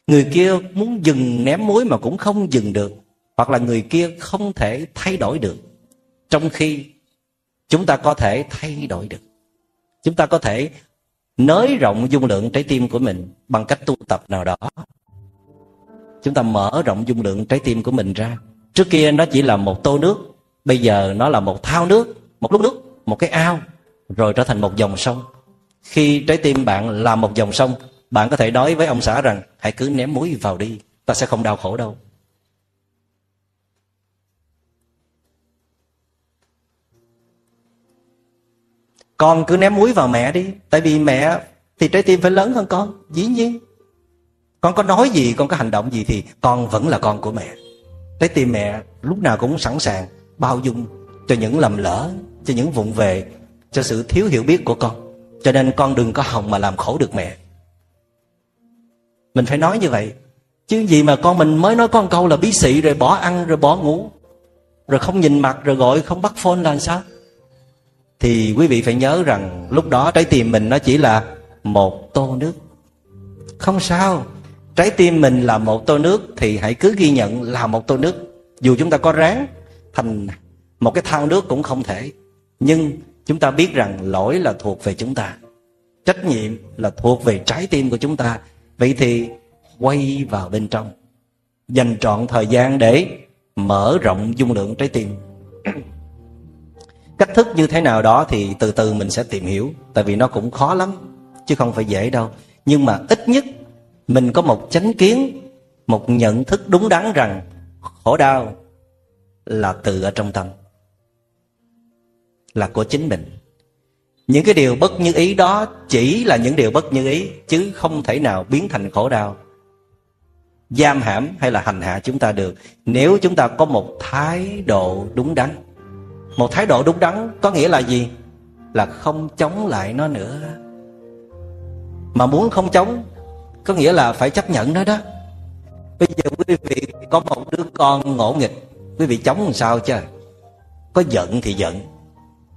Người kia muốn dừng ném muối mà cũng không dừng được, hoặc là người kia không thể thay đổi được. Trong khi chúng ta có thể thay đổi được. Chúng ta có thể nới rộng dung lượng trái tim của mình bằng cách tu tập nào đó. Chúng ta mở rộng dung lượng trái tim của mình ra. Trước kia nó chỉ là một tô nước, bây giờ nó là một thao nước, một lúc nước, một cái ao, rồi trở thành một dòng sông. Khi trái tim bạn là một dòng sông, bạn có thể nói với ông xã rằng, hãy cứ ném muối vào đi, ta sẽ không đau khổ đâu. Con cứ ném muối vào mẹ đi. Tại vì mẹ thì trái tim phải lớn hơn con, dĩ nhiên. Con có nói gì, con có hành động gì thì con vẫn là con của mẹ. Trái tim mẹ lúc nào cũng sẵn sàng bao dung cho những lầm lỡ, cho những vụng về, cho sự thiếu hiểu biết của con. Cho nên con đừng có hòng mà làm khổ được mẹ. Mình phải nói như vậy. Chứ gì mà con mình mới nói con câu là bí xị rồi bỏ ăn rồi bỏ ngủ, rồi không nhìn mặt rồi gọi không bắt phone là sao? Thì quý vị phải nhớ rằng lúc đó trái tim mình nó chỉ là một tô nước. Không sao. Trái tim mình là một tô nước thì hãy cứ ghi nhận là một tô nước. Dù chúng ta có ráng thành một cái thao nước cũng không thể. Nhưng chúng ta biết rằng lỗi là thuộc về chúng ta. Trách nhiệm là thuộc về trái tim của chúng ta. Vậy thì quay vào bên trong. Dành trọn thời gian để mở rộng dung lượng trái tim cách thức như thế nào đó thì từ từ mình sẽ tìm hiểu. Tại vì nó cũng khó lắm, chứ không phải dễ đâu. Nhưng mà ít nhất, mình có một chánh kiến, một nhận thức đúng đắn rằng khổ đau là từ ở trong tâm, là của chính mình. Những cái điều bất như ý đó chỉ là những điều bất như ý, chứ không thể nào biến thành khổ đau. Giam hãm hay là hành hạ chúng ta được, nếu chúng ta có một thái độ đúng đắn một thái độ đúng đắn có nghĩa là gì? Là không chống lại nó nữa. Mà muốn không chống, có nghĩa là phải chấp nhận nó đó. Bây giờ quý vị có một đứa con ngỗ nghịch, quý vị chống làm sao chứ? Có giận thì giận,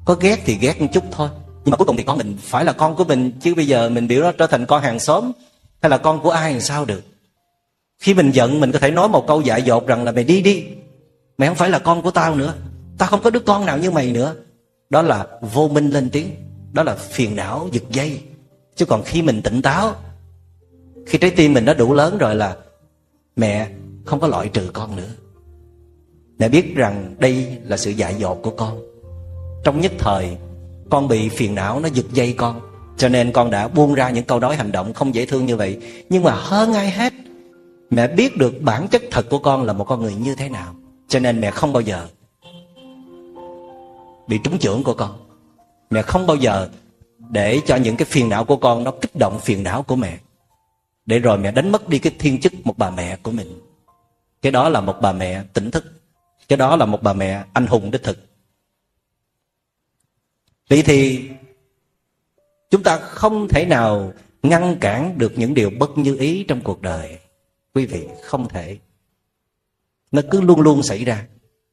có ghét thì ghét một chút thôi. Nhưng mà cuối cùng thì con mình phải là con của mình, chứ bây giờ mình biểu nó trở thành con hàng xóm, hay là con của ai làm sao được? Khi mình giận, mình có thể nói một câu dại dột rằng là mày đi đi, mày không phải là con của tao nữa tao không có đứa con nào như mày nữa. Đó là vô minh lên tiếng. Đó là phiền não giật dây. Chứ còn khi mình tỉnh táo, khi trái tim mình nó đủ lớn rồi là mẹ không có loại trừ con nữa. Mẹ biết rằng đây là sự dại dột của con. Trong nhất thời, con bị phiền não nó giật dây con. Cho nên con đã buông ra những câu nói hành động không dễ thương như vậy. Nhưng mà hơn ai hết, mẹ biết được bản chất thật của con là một con người như thế nào. Cho nên mẹ không bao giờ bị trúng chưởng của con. Mẹ không bao giờ để cho những cái phiền não của con nó kích động phiền não của mẹ. Để rồi mẹ đánh mất đi cái thiên chức một bà mẹ của mình. Cái đó là một bà mẹ tỉnh thức. Cái đó là một bà mẹ anh hùng đích thực. Vậy thì chúng ta không thể nào ngăn cản được những điều bất như ý trong cuộc đời. Quý vị, không thể. Nó cứ luôn luôn xảy ra.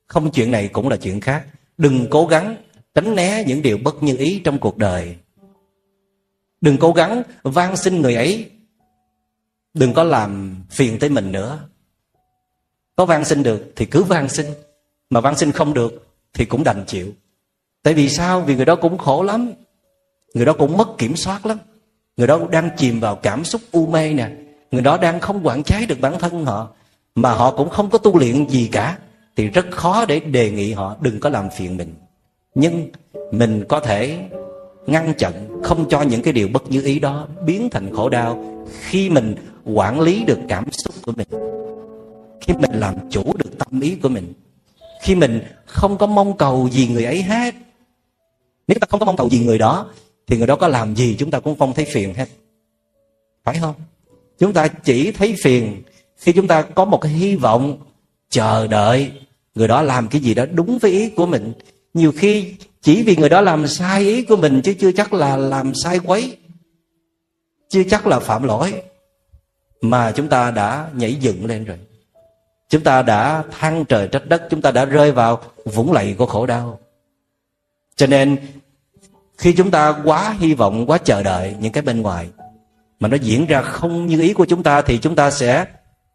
Không chuyện này cũng là chuyện khác đừng cố gắng tránh né những điều bất như ý trong cuộc đời. Đừng cố gắng van xin người ấy. Đừng có làm phiền tới mình nữa. Có van xin được thì cứ van xin. Mà van xin không được thì cũng đành chịu. Tại vì sao? Vì người đó cũng khổ lắm. Người đó cũng mất kiểm soát lắm. Người đó đang chìm vào cảm xúc u mê nè. Người đó đang không quản trái được bản thân họ, mà họ cũng không có tu luyện gì cả thì rất khó để đề nghị họ đừng có làm phiền mình. Nhưng mình có thể ngăn chặn, không cho những cái điều bất như ý đó biến thành khổ đau khi mình quản lý được cảm xúc của mình, khi mình làm chủ được tâm ý của mình, khi mình không có mong cầu gì người ấy hết. Nếu ta không có mong cầu gì người đó, thì người đó có làm gì chúng ta cũng không thấy phiền hết. Phải không? Chúng ta chỉ thấy phiền khi chúng ta có một cái hy vọng chờ đợi người đó làm cái gì đó đúng với ý của mình. Nhiều khi chỉ vì người đó làm sai ý của mình chứ chưa chắc là làm sai quấy, chưa chắc là phạm lỗi, mà chúng ta đã nhảy dựng lên rồi. Chúng ta đã thăng trời trách đất, chúng ta đã rơi vào vũng lầy của khổ đau. Cho nên, khi chúng ta quá hy vọng, quá chờ đợi những cái bên ngoài, mà nó diễn ra không như ý của chúng ta, thì chúng ta sẽ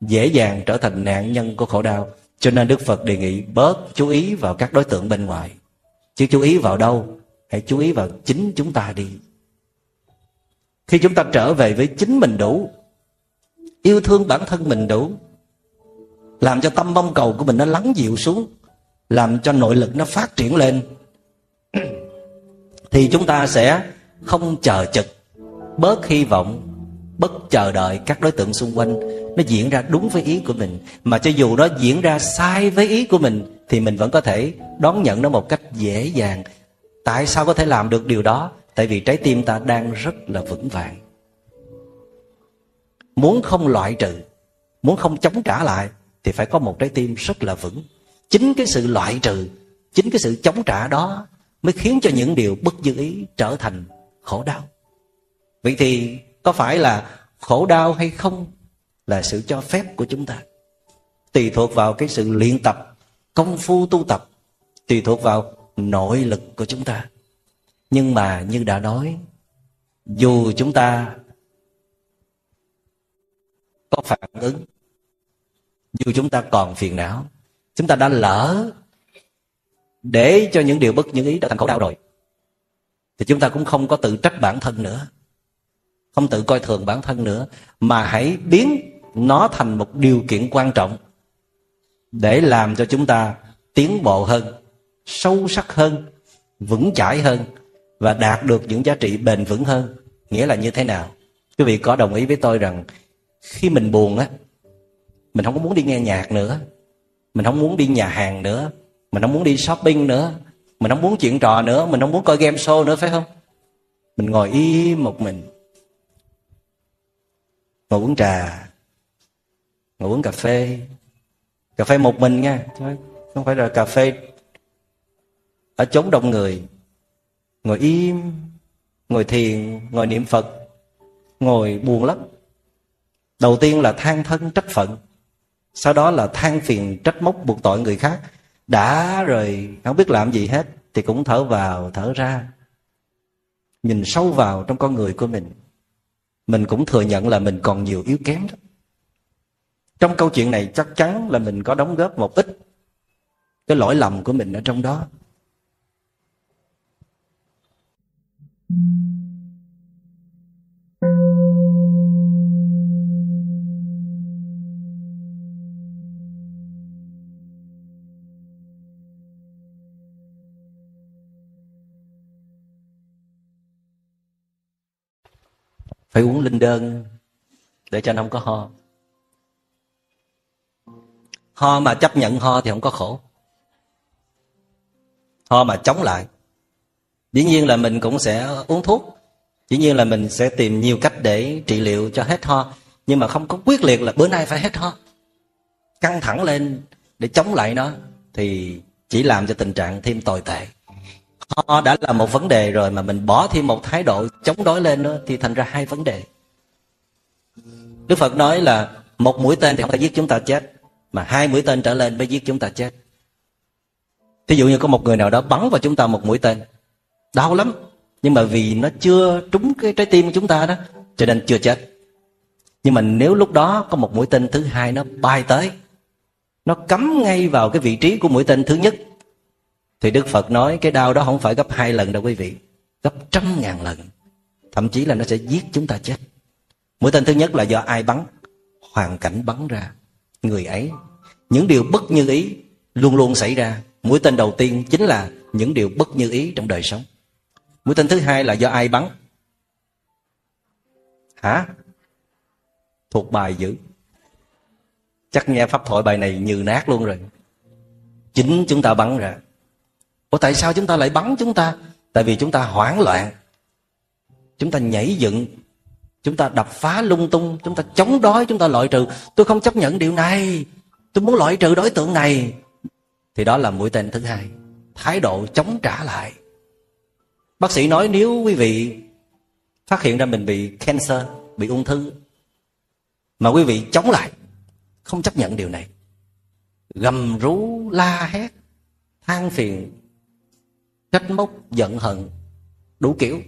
dễ dàng trở thành nạn nhân của khổ đau cho nên đức phật đề nghị bớt chú ý vào các đối tượng bên ngoài. Chứ chú ý vào đâu? Hãy chú ý vào chính chúng ta đi. Khi chúng ta trở về với chính mình đủ, yêu thương bản thân mình đủ, làm cho tâm mong cầu của mình nó lắng dịu xuống, làm cho nội lực nó phát triển lên, thì chúng ta sẽ không chờ chực, bớt hy vọng, bất chờ đợi các đối tượng xung quanh nó diễn ra đúng với ý của mình. Mà cho dù nó diễn ra sai với ý của mình, thì mình vẫn có thể đón nhận nó một cách dễ dàng. Tại sao có thể làm được điều đó? Tại vì trái tim ta đang rất là vững vàng. Muốn không loại trừ, muốn không chống trả lại, thì phải có một trái tim rất là vững. Chính cái sự loại trừ, chính cái sự chống trả đó mới khiến cho những điều bất dư ý trở thành khổ đau. Vậy thì có phải là khổ đau hay không? Là sự cho phép của chúng ta. Tùy thuộc vào cái sự luyện tập, công phu tu tập, tùy thuộc vào nội lực của chúng ta. Nhưng mà như đã nói, dù chúng ta có phản ứng, dù chúng ta còn phiền não, chúng ta đã lỡ để cho những điều bất những ý đã thành khổ đau rồi, thì chúng ta cũng không có tự trách bản thân nữa, không tự coi thường bản thân nữa, mà hãy biến nó thành một điều kiện quan trọng để làm cho chúng ta tiến bộ hơn, sâu sắc hơn, vững chãi hơn và đạt được những giá trị bền vững hơn. Nghĩa là như thế nào? Quý vị có đồng ý với tôi rằng khi mình buồn á, mình không có muốn đi nghe nhạc nữa, mình không muốn đi nhà hàng nữa, mình không muốn đi shopping nữa, mình không muốn chuyện trò nữa, mình không muốn coi game show nữa, phải không? Mình ngồi im một mình, ngồi uống trà ngồi uống cà phê. Cà phê một mình nha. Không phải là cà phê ở chốn đông người. Ngồi im, ngồi thiền, ngồi niệm phật, ngồi buồn lắm. Đầu tiên là than thân trách phận, sau đó là than phiền trách móc buộc tội người khác. Đã rồi, không biết làm gì hết thì cũng thở vào, thở ra. Nhìn sâu vào trong con người của mình mình cũng thừa nhận là mình còn nhiều yếu kém đó trong câu chuyện này chắc chắn là mình có đóng góp một ít cái lỗi lầm của mình ở trong đó. Phải uống linh đơn để cho nó không có ho ho mà chấp nhận ho thì không có khổ. Ho mà chống lại, dĩ nhiên là mình cũng sẽ uống thuốc. Dĩ nhiên là mình sẽ tìm nhiều cách để trị liệu cho hết ho. Nhưng mà không có quyết liệt là bữa nay phải hết ho. Căng thẳng lên để chống lại nó thì chỉ làm cho tình trạng thêm tồi tệ. Ho đã là một vấn đề rồi mà mình bỏ thêm một thái độ chống đối lên nữa thì thành ra hai vấn đề. Đức phật nói là một mũi tên thì không thể giết chúng ta chết mà hai mũi tên trở lên mới giết chúng ta chết. Thí dụ như có một người nào đó bắn vào chúng ta một mũi tên. Đau lắm. Nhưng mà vì nó chưa trúng cái trái tim của chúng ta đó, cho nên chưa chết. Nhưng mà nếu lúc đó có một mũi tên thứ hai nó bay tới, nó cắm ngay vào cái vị trí của mũi tên thứ nhất, thì Đức Phật nói cái đau đó không phải gấp hai lần đâu quý vị, Gấp trăm ngàn lần. Thậm chí là nó sẽ giết chúng ta chết. Mũi tên thứ nhất là do ai bắn? Hoàn cảnh bắn ra. Người ấy Những điều bất như ý luôn luôn xảy ra Mũi tên đầu tiên chính là những điều bất như ý trong đời sống Mũi tên thứ hai là do ai bắn Hả? Thuộc bài dữ Chắc nghe pháp thoại bài này như nát luôn rồi Chính chúng ta bắn ra Ủa, tại sao chúng ta lại bắn chúng ta? Tại vì chúng ta hoảng loạn. Chúng ta nhảy dựng. Chúng ta đập phá lung tung. Chúng ta chống đối, chúng ta loại trừ. Tôi không chấp nhận điều này. Tôi muốn loại trừ đối tượng này. Thì đó là mũi tên thứ hai. Thái độ chống trả lại. Bác sĩ nói nếu quý vị phát hiện ra mình bị cancer, bị ung thư. Mà quý vị chống lại. Không chấp nhận điều này. Gầm rú, la hét, than phiền trách móc giận hận đủ kiểu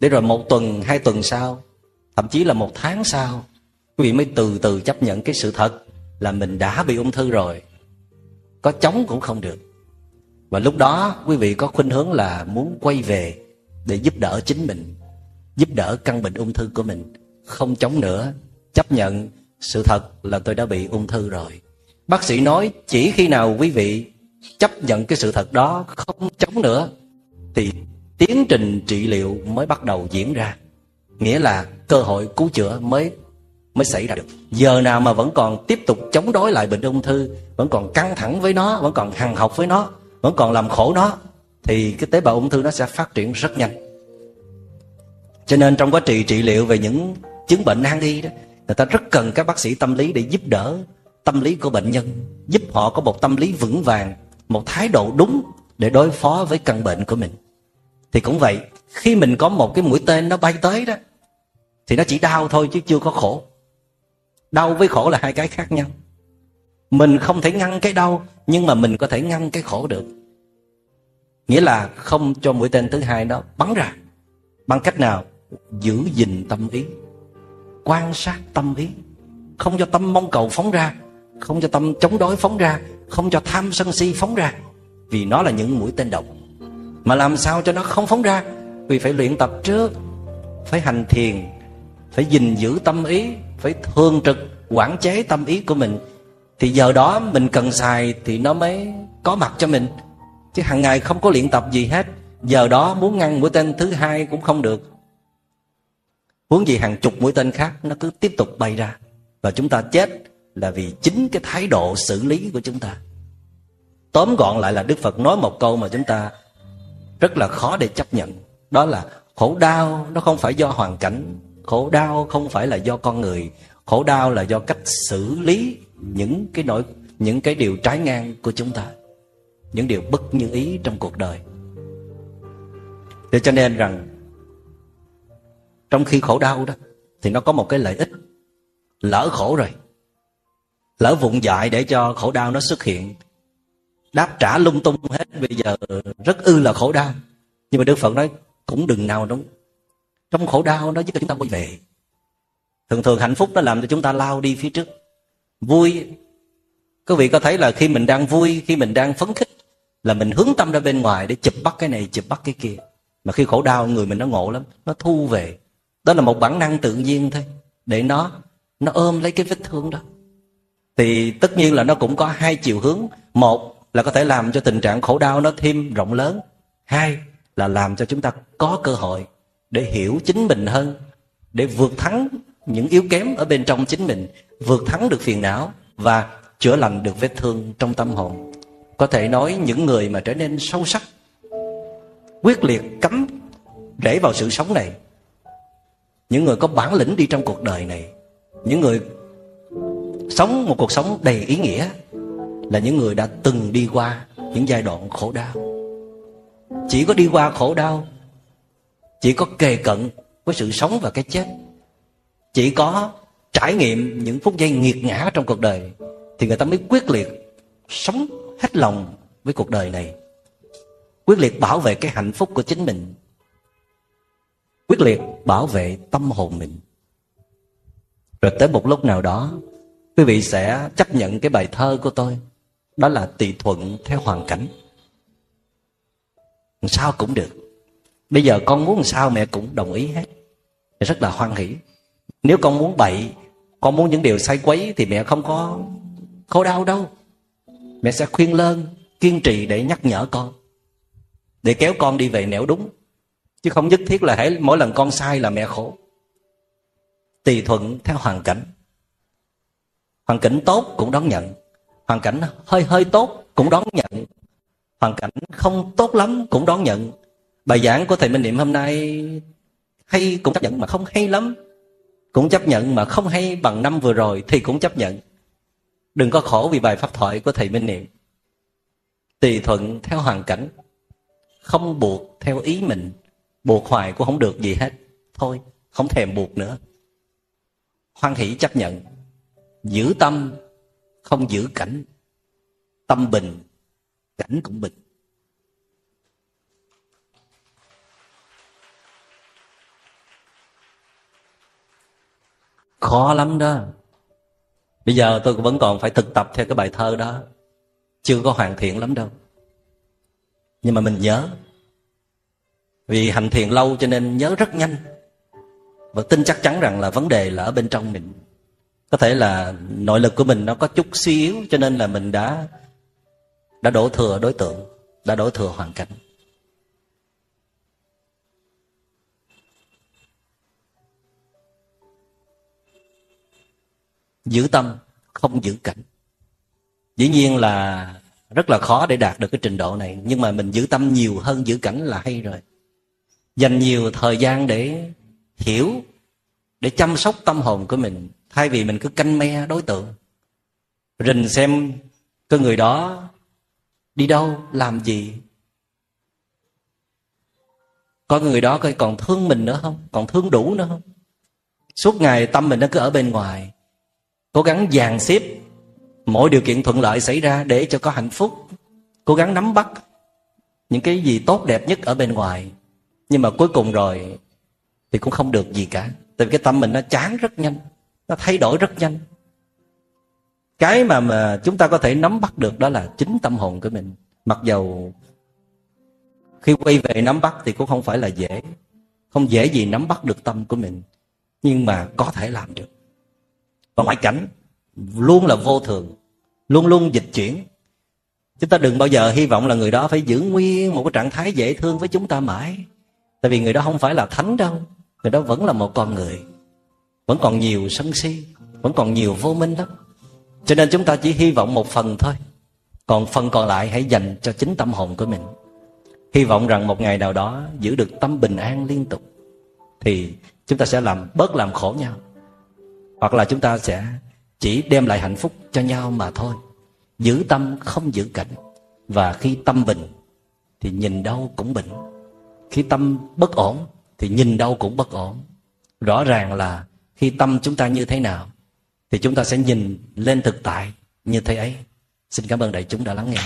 để rồi một tuần, hai tuần sau, thậm chí là một tháng sau, quý vị mới từ từ chấp nhận cái sự thật là mình đã bị ung thư rồi. Có chống cũng không được. Và lúc đó, quý vị có khuynh hướng là muốn quay về để giúp đỡ chính mình, giúp đỡ căn bệnh ung thư của mình. Không chống nữa, chấp nhận sự thật là tôi đã bị ung thư rồi. Bác sĩ nói, chỉ khi nào quý vị chấp nhận cái sự thật đó, không chống nữa, thì tiến trình trị liệu mới bắt đầu diễn ra. Nghĩa là cơ hội cứu chữa mới mới xảy ra được. Giờ nào mà vẫn còn tiếp tục chống đối lại bệnh ung thư, vẫn còn căng thẳng với nó, vẫn còn hằng học với nó, vẫn còn làm khổ nó, thì cái tế bào ung thư nó sẽ phát triển rất nhanh. Cho nên trong quá trình trị liệu về những chứng bệnh nan y đó, người ta rất cần các bác sĩ tâm lý để giúp đỡ tâm lý của bệnh nhân, giúp họ có một tâm lý vững vàng, một thái độ đúng để đối phó với căn bệnh của mình thì cũng vậy, khi mình có một cái mũi tên nó bay tới đó, thì nó chỉ đau thôi chứ chưa có khổ. Đau với khổ là hai cái khác nhau. Mình không thể ngăn cái đau, nhưng mà mình có thể ngăn cái khổ được. Nghĩa là không cho mũi tên thứ hai đó bắn ra bằng cách nào? Giữ gìn tâm ý, quan sát tâm ý. Không cho tâm mong cầu phóng ra, không cho tâm chống đối phóng ra, không cho tham sân si phóng ra, vì nó là những mũi tên độc mà làm sao cho nó không phóng ra? Vì phải luyện tập trước, phải hành thiền, phải gìn giữ tâm ý, phải thường trực, quản chế tâm ý của mình. Thì giờ đó mình cần xài thì nó mới có mặt cho mình. Chứ hàng ngày không có luyện tập gì hết. Giờ đó muốn ngăn mũi tên thứ hai cũng không được. Huống gì hàng chục mũi tên khác nó cứ tiếp tục bay ra. Và chúng ta chết là vì chính cái thái độ xử lý của chúng ta. Tóm gọn lại là đức phật nói một câu mà chúng ta rất là khó để chấp nhận. Đó là khổ đau, nó không phải do hoàn cảnh. Khổ đau không phải là do con người. Khổ đau là do cách xử lý những cái nỗi, những cái điều trái ngang của chúng ta. Những điều bất như ý trong cuộc đời. Thế cho nên rằng, trong khi khổ đau đó, thì nó có một cái lợi ích. Lỡ khổ rồi. Lỡ vụng dại để cho khổ đau nó xuất hiện đáp trả lung tung hết. Bây giờ rất ư là khổ đau. Nhưng mà đức phật nói cũng đừng nào đúng. Trong khổ đau nó giúp cho chúng ta quay về. Thường thường hạnh phúc nó làm cho chúng ta lao đi phía trước. Vui. Quý vị có thấy là khi mình đang vui, khi mình đang phấn khích, là mình hướng tâm ra bên ngoài để chụp bắt cái này, chụp bắt cái kia. Mà khi khổ đau, người mình nó ngộ lắm, nó thu về. Đó là một bản năng tự nhiên thôi. Để nó nó ôm lấy cái vết thương đó. Thì tất nhiên là nó cũng có hai chiều hướng. Một là có thể làm cho tình trạng khổ đau nó thêm rộng lớn. Hai là làm cho chúng ta có cơ hội để hiểu chính mình hơn, để vượt thắng những yếu kém ở bên trong chính mình, vượt thắng được phiền não và chữa lành được vết thương trong tâm hồn. Có thể nói những người mà trở nên sâu sắc, quyết liệt, cấm rễ vào sự sống này, những người có bản lĩnh đi trong cuộc đời này, những người sống một cuộc sống đầy ý nghĩa là những người đã từng đi qua những giai đoạn khổ đau. Chỉ có đi qua khổ đau, chỉ có kề cận với sự sống và cái chết, chỉ có trải nghiệm những phút giây nghiệt ngã trong cuộc đời thì người ta mới quyết liệt sống hết lòng với cuộc đời này. Quyết liệt bảo vệ cái hạnh phúc của chính mình. Quyết liệt bảo vệ tâm hồn mình. Rồi tới một lúc nào đó, quý vị sẽ chấp nhận cái bài thơ của tôi đó là tùy thuận theo hoàn cảnh. Sao cũng được. Bây giờ con muốn sao mẹ cũng đồng ý hết. Mẹ rất là hoan hỷ. Nếu con muốn bậy, con muốn những điều sai quấy thì mẹ không có, khổ đau đâu. Mẹ sẽ khuyên lơn, kiên trì để nhắc nhở con. Để kéo con đi về nẻo đúng. Chứ không nhất thiết là hãy mỗi lần con sai là mẹ khổ. Tùy thuận theo hoàn cảnh. Hoàn cảnh tốt cũng đón nhận hoàn cảnh hơi hơi tốt cũng đón nhận. Hoàn cảnh không tốt lắm cũng đón nhận. Bài giảng của thầy minh niệm hôm nay hay cũng chấp nhận mà không hay lắm. Cũng chấp nhận mà không hay bằng năm vừa rồi thì cũng chấp nhận. Đừng có khổ vì bài pháp thoại của thầy minh niệm. Tùy thuận theo hoàn cảnh, không buộc theo ý mình. Buộc hoài cũng không được gì hết. Thôi, không thèm buộc nữa. Hoan hỷ chấp nhận. Giữ tâm không giữ cảnh. Tâm bình, cảnh cũng bình. Khó lắm đó. Bây giờ tôi vẫn còn phải thực tập theo cái bài thơ đó. Chưa có hoàn thiện lắm đâu. Nhưng mà mình nhớ. Vì hành thiền lâu cho nên nhớ rất nhanh. Và tin chắc chắn rằng là vấn đề là ở bên trong mình có thể là nội lực của mình nó có chút suy yếu cho nên là mình đã đã đổ thừa đối tượng, đã đổ thừa hoàn cảnh. Giữ tâm, không giữ cảnh. Dĩ nhiên là rất là khó để đạt được cái trình độ này, nhưng mà mình giữ tâm nhiều hơn giữ cảnh là hay rồi. Dành nhiều thời gian để hiểu để chăm sóc tâm hồn của mình. Thay vì mình cứ canh me đối tượng, rình xem cái người đó đi đâu, làm gì. Có người đó coi còn thương mình nữa không? Còn thương đủ nữa không? Suốt ngày tâm mình nó cứ ở bên ngoài, cố gắng dàn xếp mỗi điều kiện thuận lợi xảy ra để cho có hạnh phúc. Cố gắng nắm bắt những cái gì tốt đẹp nhất ở bên ngoài. Nhưng mà cuối cùng rồi thì cũng không được gì cả tại vì cái tâm mình nó chán rất nhanh, nó thay đổi rất nhanh. Cái mà mà chúng ta có thể nắm bắt được đó là chính tâm hồn của mình. Mặc dầu khi quay về nắm bắt thì cũng không phải là dễ, không dễ gì nắm bắt được tâm của mình, nhưng mà có thể làm được. Và ngoại cảnh luôn là vô thường, luôn luôn dịch chuyển. Chúng ta đừng bao giờ hy vọng là người đó phải giữ nguyên một cái trạng thái dễ thương với chúng ta mãi. Tại vì người đó không phải là thánh đâu người đó vẫn là một con người, vẫn còn nhiều sân si, vẫn còn nhiều vô minh lắm cho nên chúng ta chỉ hy vọng một phần thôi. Còn phần còn lại hãy dành cho chính tâm hồn của mình. Hy vọng rằng một ngày nào đó giữ được tâm bình an liên tục, thì chúng ta sẽ làm bớt làm khổ nhau. Hoặc là chúng ta sẽ chỉ đem lại hạnh phúc cho nhau mà thôi. Giữ tâm không giữ cảnh. Và khi tâm bình thì nhìn đâu cũng bình. Khi tâm bất ổn thì nhìn đâu cũng bất ổn. Rõ ràng là khi tâm chúng ta như thế nào, thì chúng ta sẽ nhìn lên thực tại như thế ấy. Xin cảm ơn đại chúng đã lắng nghe.